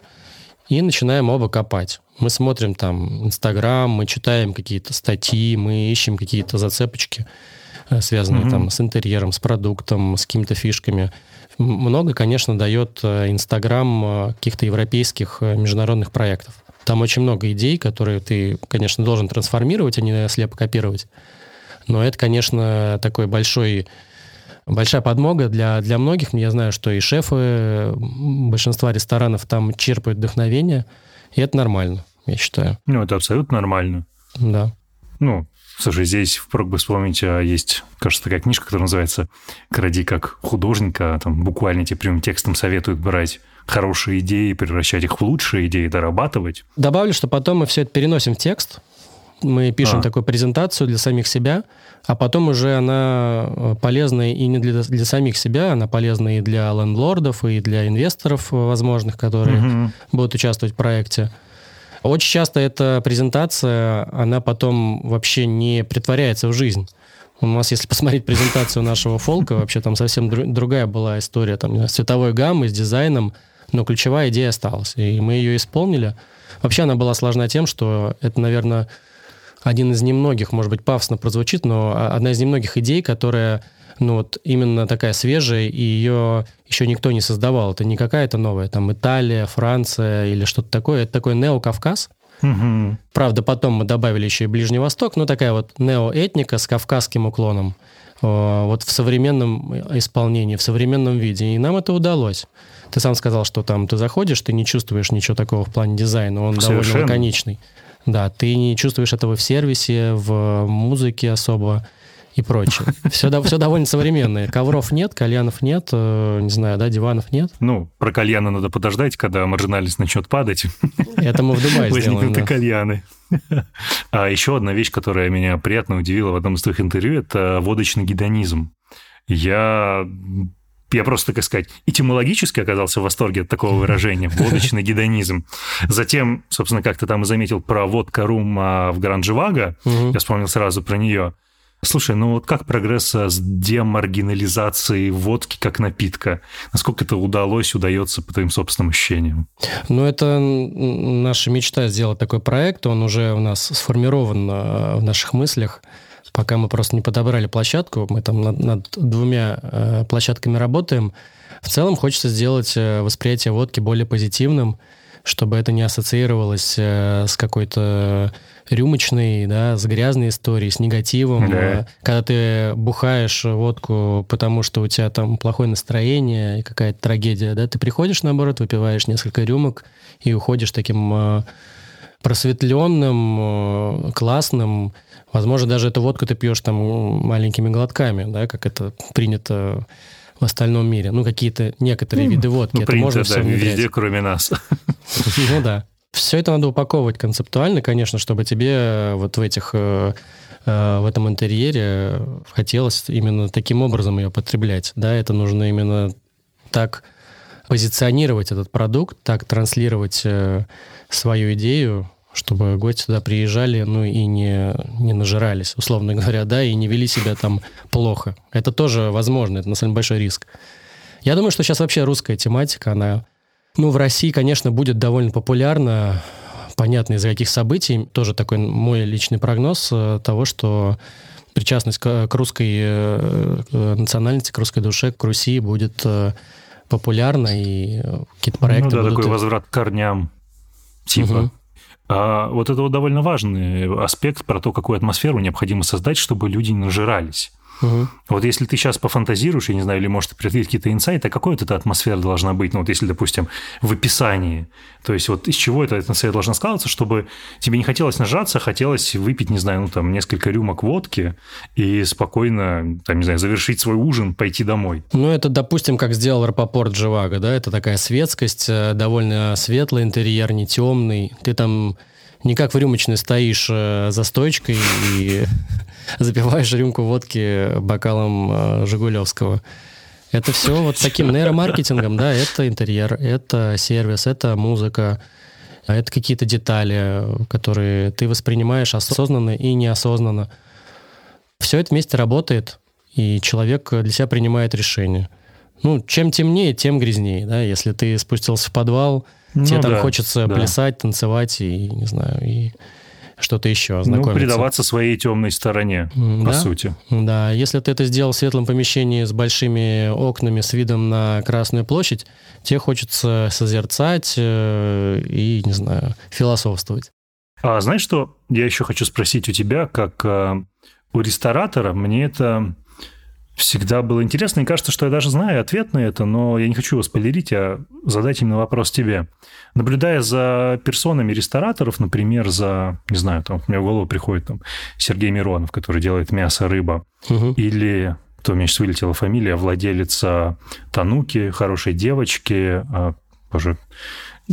и начинаем оба копать. Мы смотрим там Инстаграм, мы читаем какие-то статьи, мы ищем какие-то зацепочки. Э, связанные mm-hmm. там с интерьером, с продуктом, с какими-то фишками. Много, конечно, дает э, Инстаграм э, каких-то европейских международных проектов. Там очень много идей, которые ты, конечно, должен трансформировать, а не слепо копировать. Но это, конечно, такой большой большая подмога для, для многих. Я знаю, что и шефы большинства ресторанов там черпают вдохновение, и это нормально, я считаю. Ну, это абсолютно нормально. Да. Ну, Слушай, здесь впрок бы вспомнить, а есть, кажется, такая книжка, которая называется «Кради как художника». Там буквально тебе прямым текстом советуют брать хорошие идеи, превращать их в лучшие идеи, дорабатывать. Добавлю, что потом мы все это переносим в текст, мы пишем а. такую презентацию для самих себя, а потом уже она э, полезна и не для, для самих себя, она полезна и для лендлордов, и для инвесторов возможных, которые угу. будут участвовать в проекте. Очень часто эта презентация, она потом вообще не притворяется в жизнь. У нас, если посмотреть презентацию нашего фолка, вообще там совсем другая была история, там, с цветовой гаммой, с дизайном, но ключевая идея осталась, и мы ее исполнили. Вообще она была сложна тем, что это, наверное, один из немногих, может быть, пафосно прозвучит, но одна из немногих идей, которая ну вот именно такая свежая, и ее еще никто не создавал. Это не какая-то новая, там Италия, Франция или что-то такое. Это такой неокавказ. Угу. Правда, потом мы добавили еще и Ближний Восток, но такая вот неоэтника с кавказским уклоном. Вот в современном исполнении, в современном виде. И нам это удалось. Ты сам сказал, что там ты заходишь, ты не чувствуешь ничего такого в плане дизайна, он Совершенно. довольно лаконичный. Да, ты не чувствуешь этого в сервисе, в музыке особо и прочее. *laughs* Все, все довольно современное. Ковров нет, кальянов нет, э, не знаю, да, диванов нет. Ну, про кальяны надо подождать, когда маржинальность начнет падать. Это мы в Дубае Возникнут и кальяны. А еще одна вещь, которая меня приятно удивила в одном из твоих интервью, это водочный гедонизм. Я я просто, так сказать, этимологически оказался в восторге от такого выражения, водочный *laughs* гедонизм. Затем, собственно, как ты там и заметил про водка рум в Гранжевага, я вспомнил сразу про нее. Слушай, ну вот как прогресс с демаргинализацией водки как напитка? Насколько это удалось, удается по твоим собственным ощущениям? Ну, это наша мечта сделать такой проект. Он уже у нас сформирован э, в наших мыслях. Пока мы просто не подобрали площадку, мы там над, над двумя э, площадками работаем. В целом хочется сделать э, восприятие водки более позитивным, чтобы это не ассоциировалось с какой-то рюмочный, да, с грязной историей, с негативом. Да. Э, когда ты бухаешь водку, потому что у тебя там плохое настроение и какая-то трагедия, да, ты приходишь, наоборот, выпиваешь несколько рюмок и уходишь таким э, просветленным, э, классным. Возможно, даже эту водку ты пьешь там маленькими глотками, да, как это принято в остальном мире. Ну, какие-то некоторые ну, виды водки. Ну, это принято, можно да, везде, кроме нас. *laughs* Ну да. Все это надо упаковывать концептуально, конечно, чтобы тебе э, вот в этих э, э, в этом интерьере хотелось именно таким образом ее потреблять. Да, это нужно именно так позиционировать этот продукт, так транслировать свою идею, чтобы гости туда приезжали, ну и не, не нажирались, условно говоря, да, и не вели себя там плохо. Это тоже возможно, это на самом деле большой риск. Я думаю, что сейчас вообще русская тематика, она ну, в России, конечно, будет довольно популярно, понятно из-за каких событий, тоже такой мой личный прогноз э, того, что причастность к, к русской э, э, национальности, к русской душе, к Руси будет популярна, и какие-то проекты ну, да, будут... такой возврат к корням, типа. Угу. А вот это вот довольно важный аспект про то, какую атмосферу необходимо создать, чтобы люди не нажирались. Угу. Вот если ты сейчас пофантазируешь, я не знаю, или может предвидеть какие-то инсайты, а какой вот эта атмосфера должна быть? Ну вот если, допустим, в описании, то есть вот из чего эта атмосфера должна складываться, чтобы тебе не хотелось нажаться, а хотелось выпить, не знаю, ну там несколько рюмок водки и спокойно, там, не знаю, завершить свой ужин, пойти домой. Ну это, допустим, как сделал Рапопорт Живаго, да, это такая светскость, э, довольно светлый интерьер, не темный, ты там не как в рюмочной стоишь э, за стойкой и *laughs* запиваешь рюмку водки бокалом э, Жигулевского. Это все вот таким нейромаркетингом, да, это интерьер, это сервис, это музыка, это какие-то детали, которые ты воспринимаешь осознанно и неосознанно. Все это вместе работает, и человек для себя принимает решение. Ну, чем темнее, тем грязнее, да, если ты спустился в подвал, ну, тебе там да, хочется да. плясать, танцевать и, не знаю, и что-то еще, ну, знакомиться. Ну, предаваться своей темной стороне, да? по сути. Да, если ты это сделал в светлом помещении с большими окнами, с видом на Красную площадь, тебе хочется созерцать э, и, не знаю, философствовать. А знаешь что, я еще хочу спросить у тебя, как э, у ресторатора, мне это всегда было интересно. И кажется, что я даже знаю ответ на это, но я не хочу его спойлерить, а задать именно вопрос тебе. Наблюдая за персонами рестораторов, например, за, не знаю, там, мне в голову приходит там Сергей Миронов, который делает мясо, рыба, угу. или то у меня сейчас вылетела фамилия, владелица Тануки, хорошей девочки, а, боже,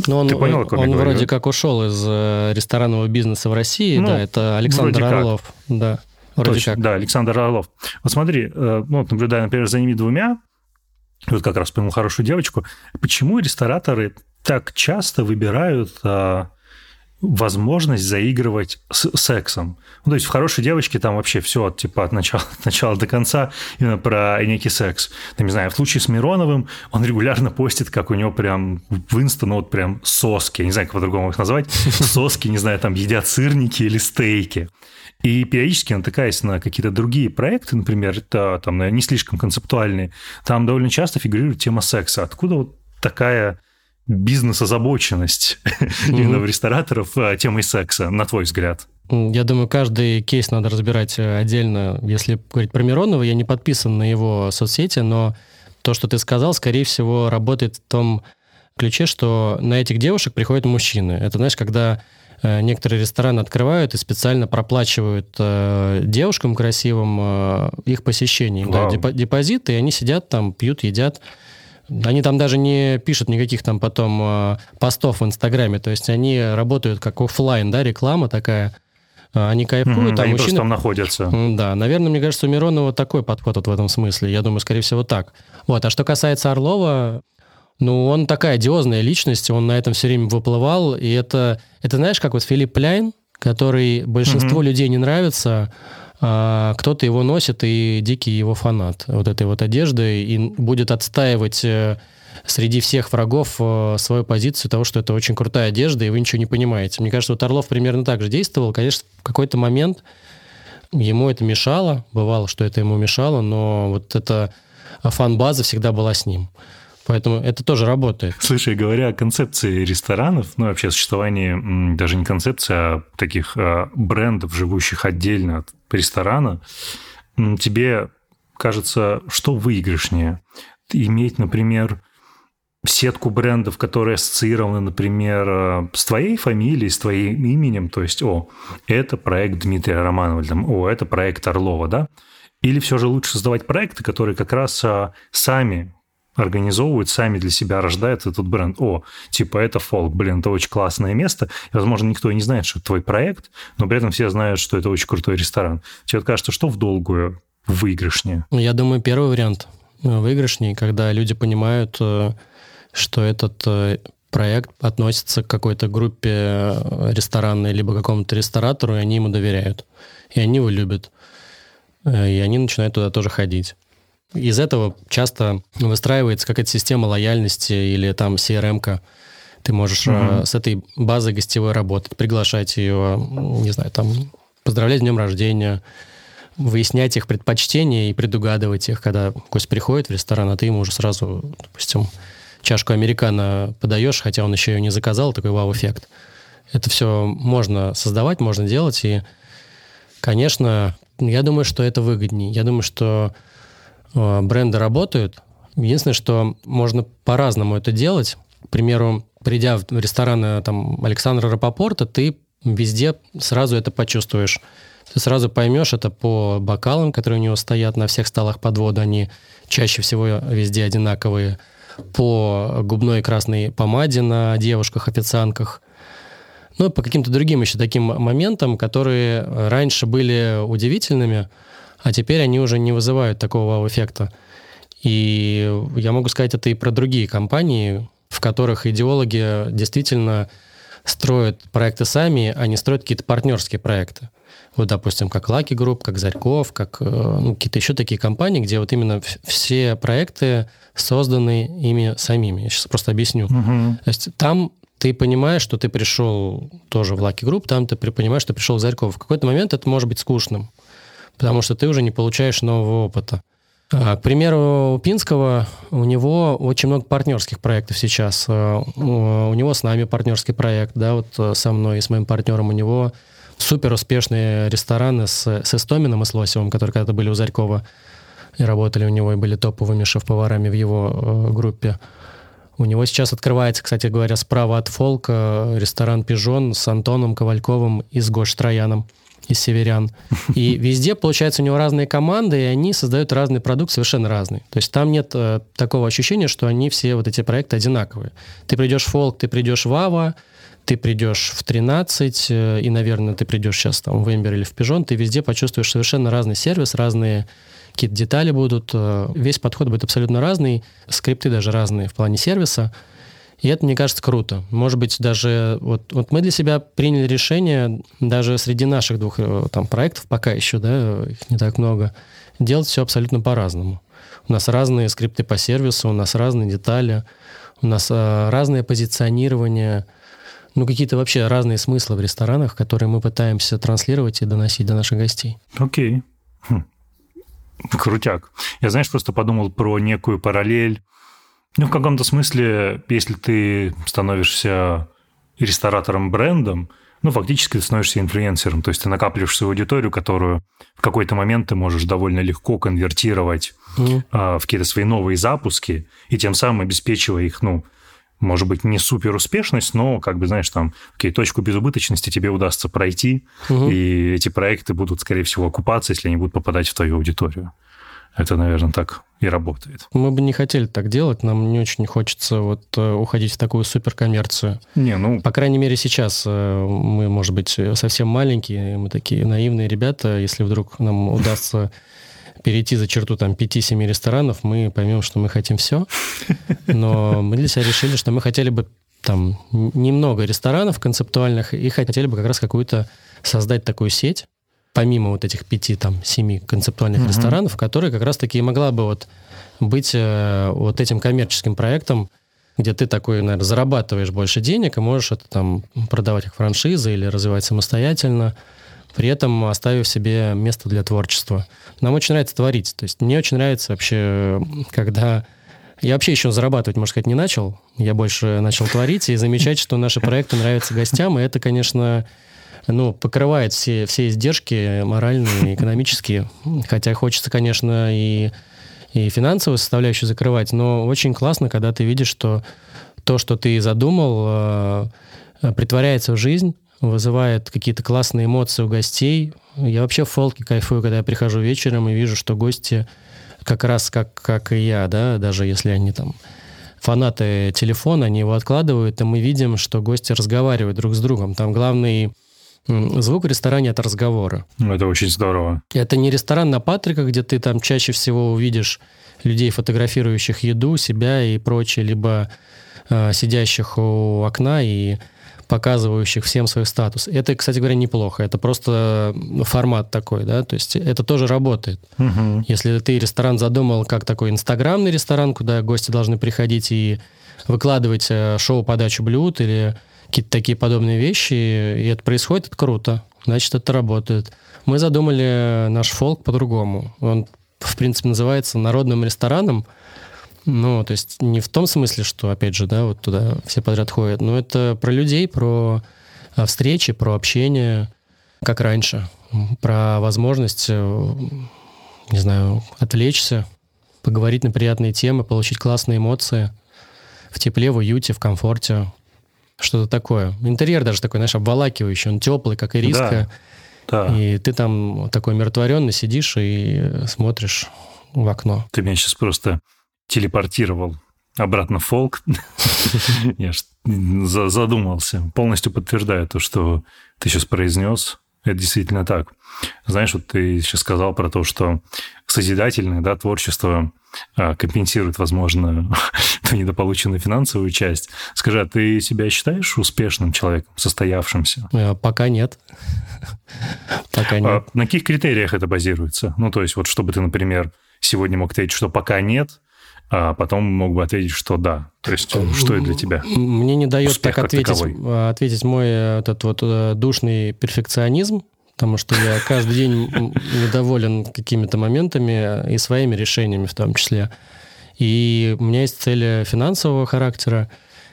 ну, он, Ты понял, он, он вроде как ушел из э, ресторанного бизнеса в России, ну, да, это Александр Орлов, да. Точно. Да, Александр Орлов. Вот смотри, э, ну, вот наблюдая, например, за ними двумя, вот как раз пойму хорошую девочку, почему рестораторы так часто выбирают а, возможность заигрывать с сексом. Ну, то есть в хорошей девочке там вообще все от, типа, от начала, от начала до конца именно про некий секс. Там, не знаю, в случае с Мироновым он регулярно постит, как у него прям в инста, ну вот прям соски, я не знаю, как по-другому их назвать, соски, не знаю, там едят сырники или стейки. И периодически натыкаясь на какие-то другие проекты, например, это, там, не слишком концептуальные, там довольно часто фигурирует тема секса. Откуда вот такая бизнес-озабоченность mm-hmm. *laughs* именно в рестораторов а, темой секса, на твой взгляд? Я думаю, каждый кейс надо разбирать э, отдельно. Если говорить про Миронова, я не подписан на его соцсети, но то, что ты сказал, скорее всего, работает в том ключе, что на этих девушек приходят мужчины. Это, знаешь, когда Э, некоторые рестораны открывают и специально проплачивают э, девушкам красивым э, их посещение. Да, депозиты, и они сидят там, пьют, едят. Они там даже не пишут никаких там потом э, постов в Инстаграме, то есть они работают как офлайн, да, реклама такая. Э, они кайфуют, mm-hmm, а они мужчины... там находятся. Да, наверное, мне кажется, у Миронова такой подход вот в этом смысле. Я думаю, скорее всего, так. Вот. А что касается Орлова, ну, он такая одиозная личность, он на этом все время выплывал, и это, это знаешь, как вот Филипп Пляйн, который большинству mm-hmm. людей не нравится, а кто-то его носит, и дикий его фанат вот этой вот одежды, и будет отстаивать э, среди всех врагов э, свою позицию того, что это очень крутая одежда, и вы ничего не понимаете. Мне кажется, вот Орлов примерно так же действовал. Конечно, в какой-то момент ему это мешало, бывало, что это ему мешало, но вот эта фан-база всегда была с ним. Поэтому это тоже работает. Слушай, говоря о концепции ресторанов, ну вообще существовании даже не концепции, а таких а, брендов, живущих отдельно от ресторана, тебе кажется, что выигрышнее? Иметь, например, сетку брендов, которые ассоциированы, например, а, с твоей фамилией, с твоим именем, то есть, о, это проект Дмитрия Романова, там, о, это проект Орлова, да? Или все же лучше создавать проекты, которые как раз а, сами организовывают, сами для себя рождают этот бренд. О, типа это фолк, блин, это очень классное место. И, возможно, никто и не знает, что это твой проект, но при этом все знают, что это очень крутой ресторан. Тебе кажется, что в долгую выигрышнее? Я думаю, первый вариант выигрышнее, когда люди понимают, э, что этот э, проект относится к какой-то группе э, ресторанной, либо какому-то ресторатору, и они ему доверяют. И они его любят. И они начинают туда тоже ходить. Из этого часто выстраивается какая-то система лояльности или там CRM-ка. Ты можешь угу. с этой базой гостевой работать, приглашать ее, не знаю, там, поздравлять с днем рождения, выяснять их предпочтения и предугадывать их, когда гость приходит в ресторан, а ты ему уже сразу, допустим, чашку американо подаешь, хотя он еще ее не заказал, такой вау-эффект. Это все можно создавать, можно делать, и, конечно, я думаю, что это выгоднее. Я думаю, что бренды работают. Единственное, что можно по-разному это делать. К примеру, придя в ресторан э, там, Александра Рапопорта, ты везде сразу это почувствуешь. Ты сразу поймешь это по бокалам, которые у него стоят на всех столах подвода. Они чаще всего везде одинаковые. По губной красной помаде на девушках-официантках. Ну, по каким-то другим еще таким моментам, которые раньше были удивительными, а теперь они уже не вызывают такого вау-эффекта. И я могу сказать это и про другие компании, в которых идеологи действительно строят проекты сами, а не строят какие-то партнерские проекты. Вот, допустим, как Lucky Group, как Зарьков, как э, ну, какие-то еще такие компании, где вот именно все проекты созданы ими самими. Я сейчас просто объясню. Угу. То есть там ты понимаешь, что ты пришел тоже в Lucky Group, там ты понимаешь, что пришел в Зарьков. В какой-то момент это может быть скучным, потому что ты уже не получаешь нового опыта. А, к примеру, у Пинского у него очень много партнерских проектов сейчас. А, у него с нами партнерский проект, да, вот э, со мной и с моим партнером у него супер успешные рестораны с, с Истомином и с Лосевым, которые когда-то были у Зарькова и работали у него, и были топовыми шеф-поварами в его э, группе. У него сейчас открывается, кстати говоря, справа от Фолка ресторан «Пижон» с Антоном Ковальковым и с Гош Трояном из северян. И *laughs* везде, получается, у него разные команды, и они создают разный продукт, совершенно разный. То есть там нет э, такого ощущения, что они все вот эти проекты одинаковые. Ты придешь в Фолк, ты придешь в Ава, ты придешь в 13, э, и, наверное, ты придешь сейчас там в Эмбер или в Пижон, ты везде почувствуешь совершенно разный сервис, разные какие-то детали будут, э, весь подход будет абсолютно разный, скрипты даже разные в плане сервиса. И это, мне кажется, круто. Может быть, даже вот, вот мы для себя приняли решение, даже среди наших двух э, там, проектов, пока еще, да, их не так много, делать все абсолютно по-разному. У нас разные скрипты по сервису, у нас разные детали, у нас а, разное позиционирование, ну, какие-то вообще разные смыслы в ресторанах, которые мы пытаемся транслировать и доносить до наших гостей. Окей. Хм. Крутяк. Я, знаешь, просто подумал про некую параллель ну, в каком-то смысле, если ты становишься ресторатором-брендом, ну, фактически ты становишься инфлюенсером, то есть ты накапливаешь свою аудиторию, которую в какой-то момент ты можешь довольно легко конвертировать mm. э, в какие-то свои новые запуски, и тем самым обеспечивая их, ну, может быть, не супер успешность, но, как бы, знаешь, там, какие точку безубыточности тебе удастся пройти, угу. и эти проекты будут, скорее всего, окупаться, если они будут попадать в твою аудиторию. Это, наверное, так и работает. Мы бы не хотели так делать, нам не очень хочется вот э, уходить в такую суперкоммерцию. Не, ну... По крайней мере, сейчас э, мы, может быть, совсем маленькие, мы такие наивные ребята, если вдруг нам удастся перейти за черту там 5-7 ресторанов, мы поймем, что мы хотим все. Но мы для себя решили, что мы хотели бы там немного ресторанов концептуальных и хотели бы как раз какую-то создать такую сеть, помимо вот этих пяти, там, семи концептуальных угу. ресторанов, которые как раз-таки могла бы вот быть э, вот этим коммерческим проектом, где ты такой, наверное, зарабатываешь больше денег и можешь это там продавать как франшизы или развивать самостоятельно, при этом оставив себе место для творчества. Нам очень нравится творить. То есть мне очень нравится вообще, когда... Я вообще еще зарабатывать, можно сказать, не начал. Я больше начал творить и замечать, что наши проекты нравятся гостям. И это, конечно, ну, покрывает все, все издержки моральные, *laughs* экономические. Хотя хочется, конечно, и, и финансовую составляющую закрывать, но очень классно, когда ты видишь, что то, что ты задумал, э, притворяется в жизнь, вызывает какие-то классные эмоции у гостей. Я вообще в фолке кайфую, когда я прихожу вечером и вижу, что гости как раз как, как и я, да, даже если они там фанаты телефона, они его откладывают, и мы видим, что гости разговаривают друг с другом. Там главный Звук в ресторане – это разговоры. Это очень здорово. Это не ресторан на Патриках, где ты там чаще всего увидишь людей, фотографирующих еду, себя и прочее, либо э, сидящих у окна и показывающих всем свой статус. Это, кстати говоря, неплохо. Это просто формат такой, да, то есть это тоже работает. Угу. Если ты ресторан задумал как такой инстаграмный ресторан, куда гости должны приходить и выкладывать э, шоу-подачу блюд или какие-то такие подобные вещи, и это происходит, это круто. Значит, это работает. Мы задумали наш фолк по-другому. Он, в принципе, называется народным рестораном. Ну, то есть не в том смысле, что, опять же, да, вот туда все подряд ходят, но это про людей, про э, встречи, про общение, как раньше, про возможность, э, не знаю, отвлечься, поговорить на приятные темы, получить классные эмоции в тепле, в уюте, в комфорте, что-то такое. Интерьер даже такой, знаешь, обволакивающий, он теплый, как ириска. Да, да. И ты там такой умиротворенный сидишь и смотришь в окно. Ты меня сейчас просто телепортировал обратно в фолк. *laughs* Я задумался. Полностью подтверждаю то, что ты сейчас произнес. Это действительно так. Знаешь, вот ты сейчас сказал про то, что созидательное да, творчество а, компенсирует, возможно, *laughs* ту недополученную финансовую часть. Скажи, а ты себя считаешь успешным человеком, состоявшимся? Э, пока нет. Пока а нет. На каких критериях это базируется? Ну, то есть вот чтобы ты, например, сегодня мог ответить, что пока нет, а потом мог бы ответить, что да. То есть что это для тебя? Мне не дает Успех так ответить, ответить мой э, этот вот э, душный перфекционизм, потому что я каждый день недоволен какими-то моментами и своими решениями в том числе. И у меня есть цели финансового характера,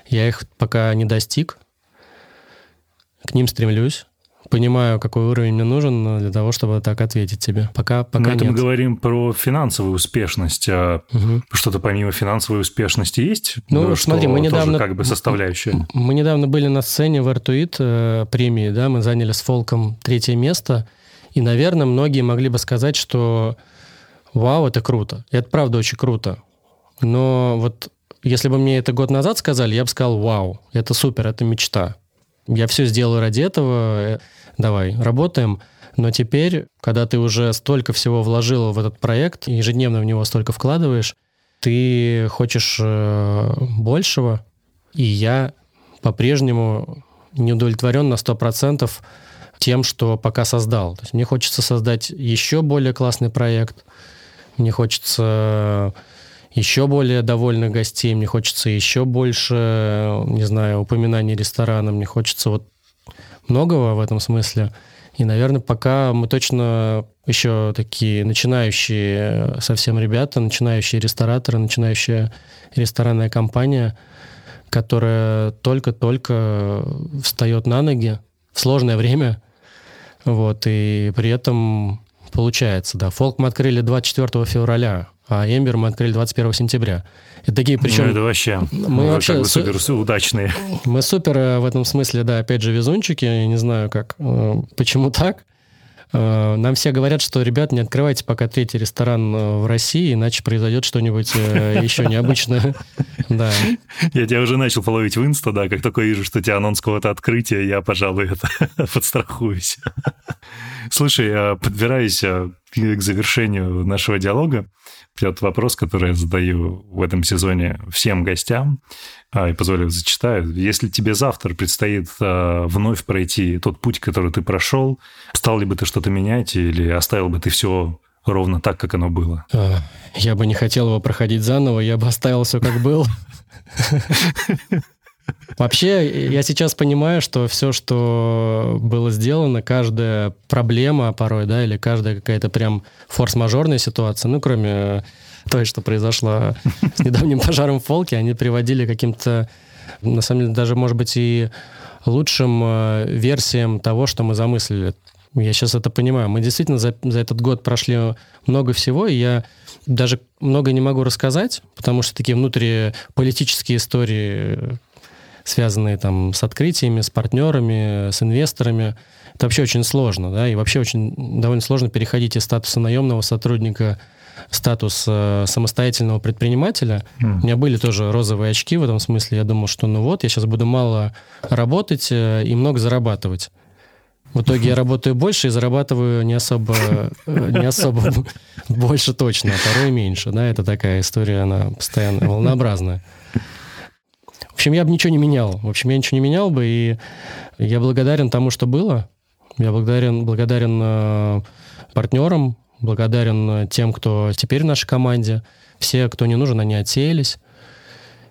я их пока не достиг, к ним стремлюсь понимаю, какой уровень мне нужен для того, чтобы так ответить тебе. Пока, пока Но это нет. мы говорим про финансовую успешность. А угу. что-то помимо финансовой успешности есть? Ну, что смотри, мы недавно... как бы составляющая. Мы недавно были на сцене в Артуит э, премии, да, мы заняли с Фолком третье место, и, наверное, многие могли бы сказать, что вау, это круто. И это правда очень круто. Но вот если бы мне это год назад сказали, я бы сказал, вау, это супер, это мечта. Я все сделаю ради этого давай, работаем. Но теперь, когда ты уже столько всего вложил в этот проект, ежедневно в него столько вкладываешь, ты хочешь э, большего, и я по-прежнему не удовлетворен на 100% тем, что пока создал. То есть мне хочется создать еще более классный проект, мне хочется еще более довольных гостей, мне хочется еще больше, не знаю, упоминаний ресторана, мне хочется вот многого в этом смысле. И, наверное, пока мы точно еще такие начинающие совсем ребята, начинающие рестораторы, начинающая ресторанная компания, которая только-только встает на ноги в сложное время. Вот, и при этом получается, да. Фолк мы открыли 24 февраля, а Эмбер мы открыли 21 сентября. Это такие, причем... Ну, это вообще, мы вообще как бы супер су- удачные. Мы супер э, в этом смысле, да, опять же, везунчики. Я не знаю, как, э, почему так. Э, нам все говорят, что, ребят, не открывайте пока третий ресторан в России, иначе произойдет что-нибудь *laughs* еще необычное. Да. Я тебя уже начал половить в инста, да, как только вижу, что у тебя анонс какого-то открытия, я, пожалуй, *laughs* это подстрахуюсь. Слушай, подбираясь к завершению нашего диалога, вот вопрос, который я задаю в этом сезоне всем гостям, а, и позволю зачитаю. Если тебе завтра предстоит а, вновь пройти тот путь, который ты прошел, стал ли бы ты что-то менять или оставил бы ты все ровно так, как оно было? А, я бы не хотел его проходить заново, я бы оставил все как было. *laughs* Вообще, я сейчас понимаю, что все, что было сделано, каждая проблема порой, да, или каждая какая-то прям форс-мажорная ситуация, ну, кроме той, что произошла с недавним пожаром в Фолке, они приводили каким-то, на самом деле, даже, может быть, и лучшим э, версиям того, что мы замыслили. Я сейчас это понимаю. Мы действительно за, за этот год прошли много всего, и я даже много не могу рассказать, потому что такие внутриполитические истории связанные там с открытиями, с партнерами, с инвесторами. Это вообще очень сложно, да, и вообще очень довольно сложно переходить из статуса наемного сотрудника в статус э, самостоятельного предпринимателя. Mm. У меня были тоже розовые очки в этом смысле. Я думал, что ну вот, я сейчас буду мало работать э, и много зарабатывать. В итоге я работаю больше и зарабатываю не особо, э, не особо больше точно, а порой меньше. Да, это такая история, она постоянно волнообразная. В общем, я бы ничего не менял. В общем, я ничего не менял бы, и я благодарен тому, что было. Я благодарен, благодарен э, партнерам, благодарен э, тем, кто теперь в нашей команде. Все, кто не нужен, они отсеялись.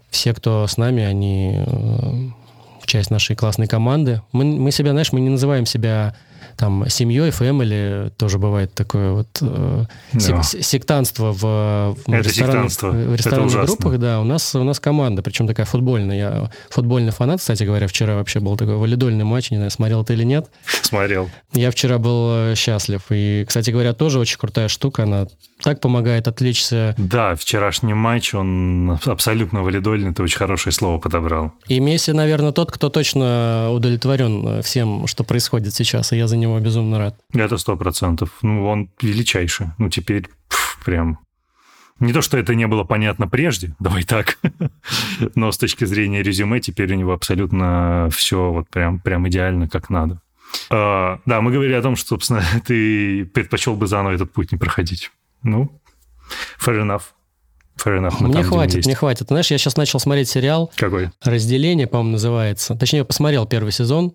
Все, кто с нами, они э, часть нашей классной команды. Мы, мы себя, знаешь, мы не называем себя там семьей, фэмили, тоже бывает такое вот э, да. сектантство в, в, Это сектантство. в ресторанных Это группах. Да, у нас, у нас команда, причем такая футбольная. Я футбольный фанат, кстати говоря, вчера вообще был такой валидольный матч, не знаю, смотрел ты или нет. Смотрел. Я вчера был э, счастлив. И, кстати говоря, тоже очень крутая штука, она так помогает отвлечься. Да, вчерашний матч, он абсолютно валидольный, ты очень хорошее слово подобрал. И Месси, наверное, тот, кто точно удовлетворен всем, что происходит сейчас, и я за него безумно рад. Это сто процентов. Ну, он величайший. Ну, теперь пф, прям... Не то, что это не было понятно прежде, давай так, *laughs* но с точки зрения резюме теперь у него абсолютно все вот прям, прям идеально, как надо. Uh, да, мы говорили о том, что, собственно, *laughs* ты предпочел бы заново этот путь не проходить. Ну, fair enough. Fair enough. Мне там, хватит, мне хватит. Знаешь, я сейчас начал смотреть сериал. Какой? «Разделение», по-моему, называется. Точнее, посмотрел первый сезон.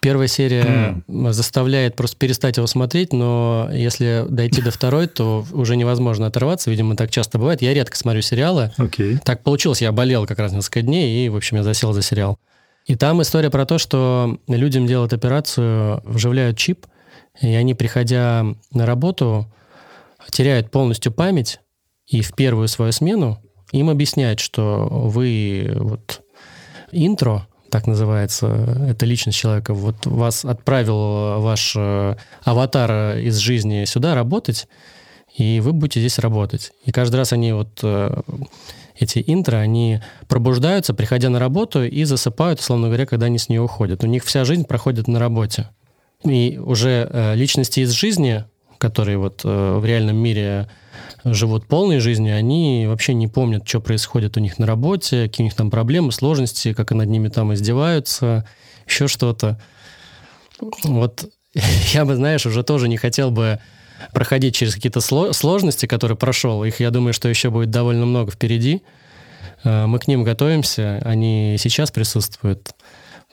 Первая серия mm. заставляет просто перестать его смотреть, но если дойти до второй, то уже невозможно оторваться. Видимо, так часто бывает. Я редко смотрю сериалы. Okay. Так получилось, я болел как раз несколько дней, и, в общем, я засел за сериал. И там история про то, что людям делают операцию, вживляют чип, и они, приходя на работу, теряют полностью память, и в первую свою смену им объясняют, что вы вот интро, так называется, это личность человека, вот вас отправил ваш э, аватар из жизни сюда работать, и вы будете здесь работать. И каждый раз они вот э, эти интро, они пробуждаются, приходя на работу, и засыпают, условно говоря, когда они с нее уходят. У них вся жизнь проходит на работе. И уже э, личности из жизни которые вот э, в реальном мире живут полной жизнью, они вообще не помнят, что происходит у них на работе, какие у них там проблемы, сложности, как над ними там издеваются, еще что-то. Вот *laughs* я бы, знаешь, уже тоже не хотел бы проходить через какие-то сложности, которые прошел. Их, я думаю, что еще будет довольно много впереди. Э, мы к ним готовимся, они сейчас присутствуют.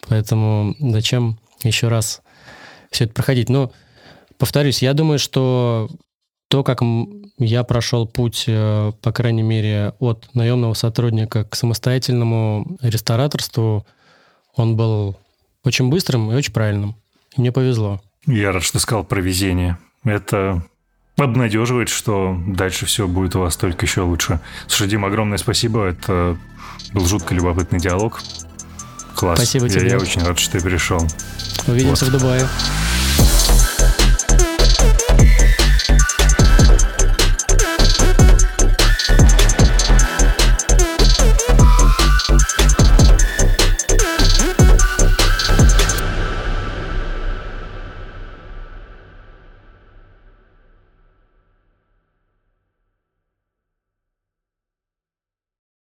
Поэтому зачем еще раз все это проходить? Но Повторюсь, я думаю, что то, как я прошел путь, э, по крайней мере, от наемного сотрудника к самостоятельному рестораторству, он был очень быстрым и очень правильным. И мне повезло. Я рад, что сказал про везение. Это обнадеживает, что дальше все будет у вас только еще лучше. Слушай, Дим, огромное спасибо. Это был жутко любопытный диалог. Класс. Спасибо я, тебе. Я очень рад, что ты пришел. Увидимся вот. в Дубае.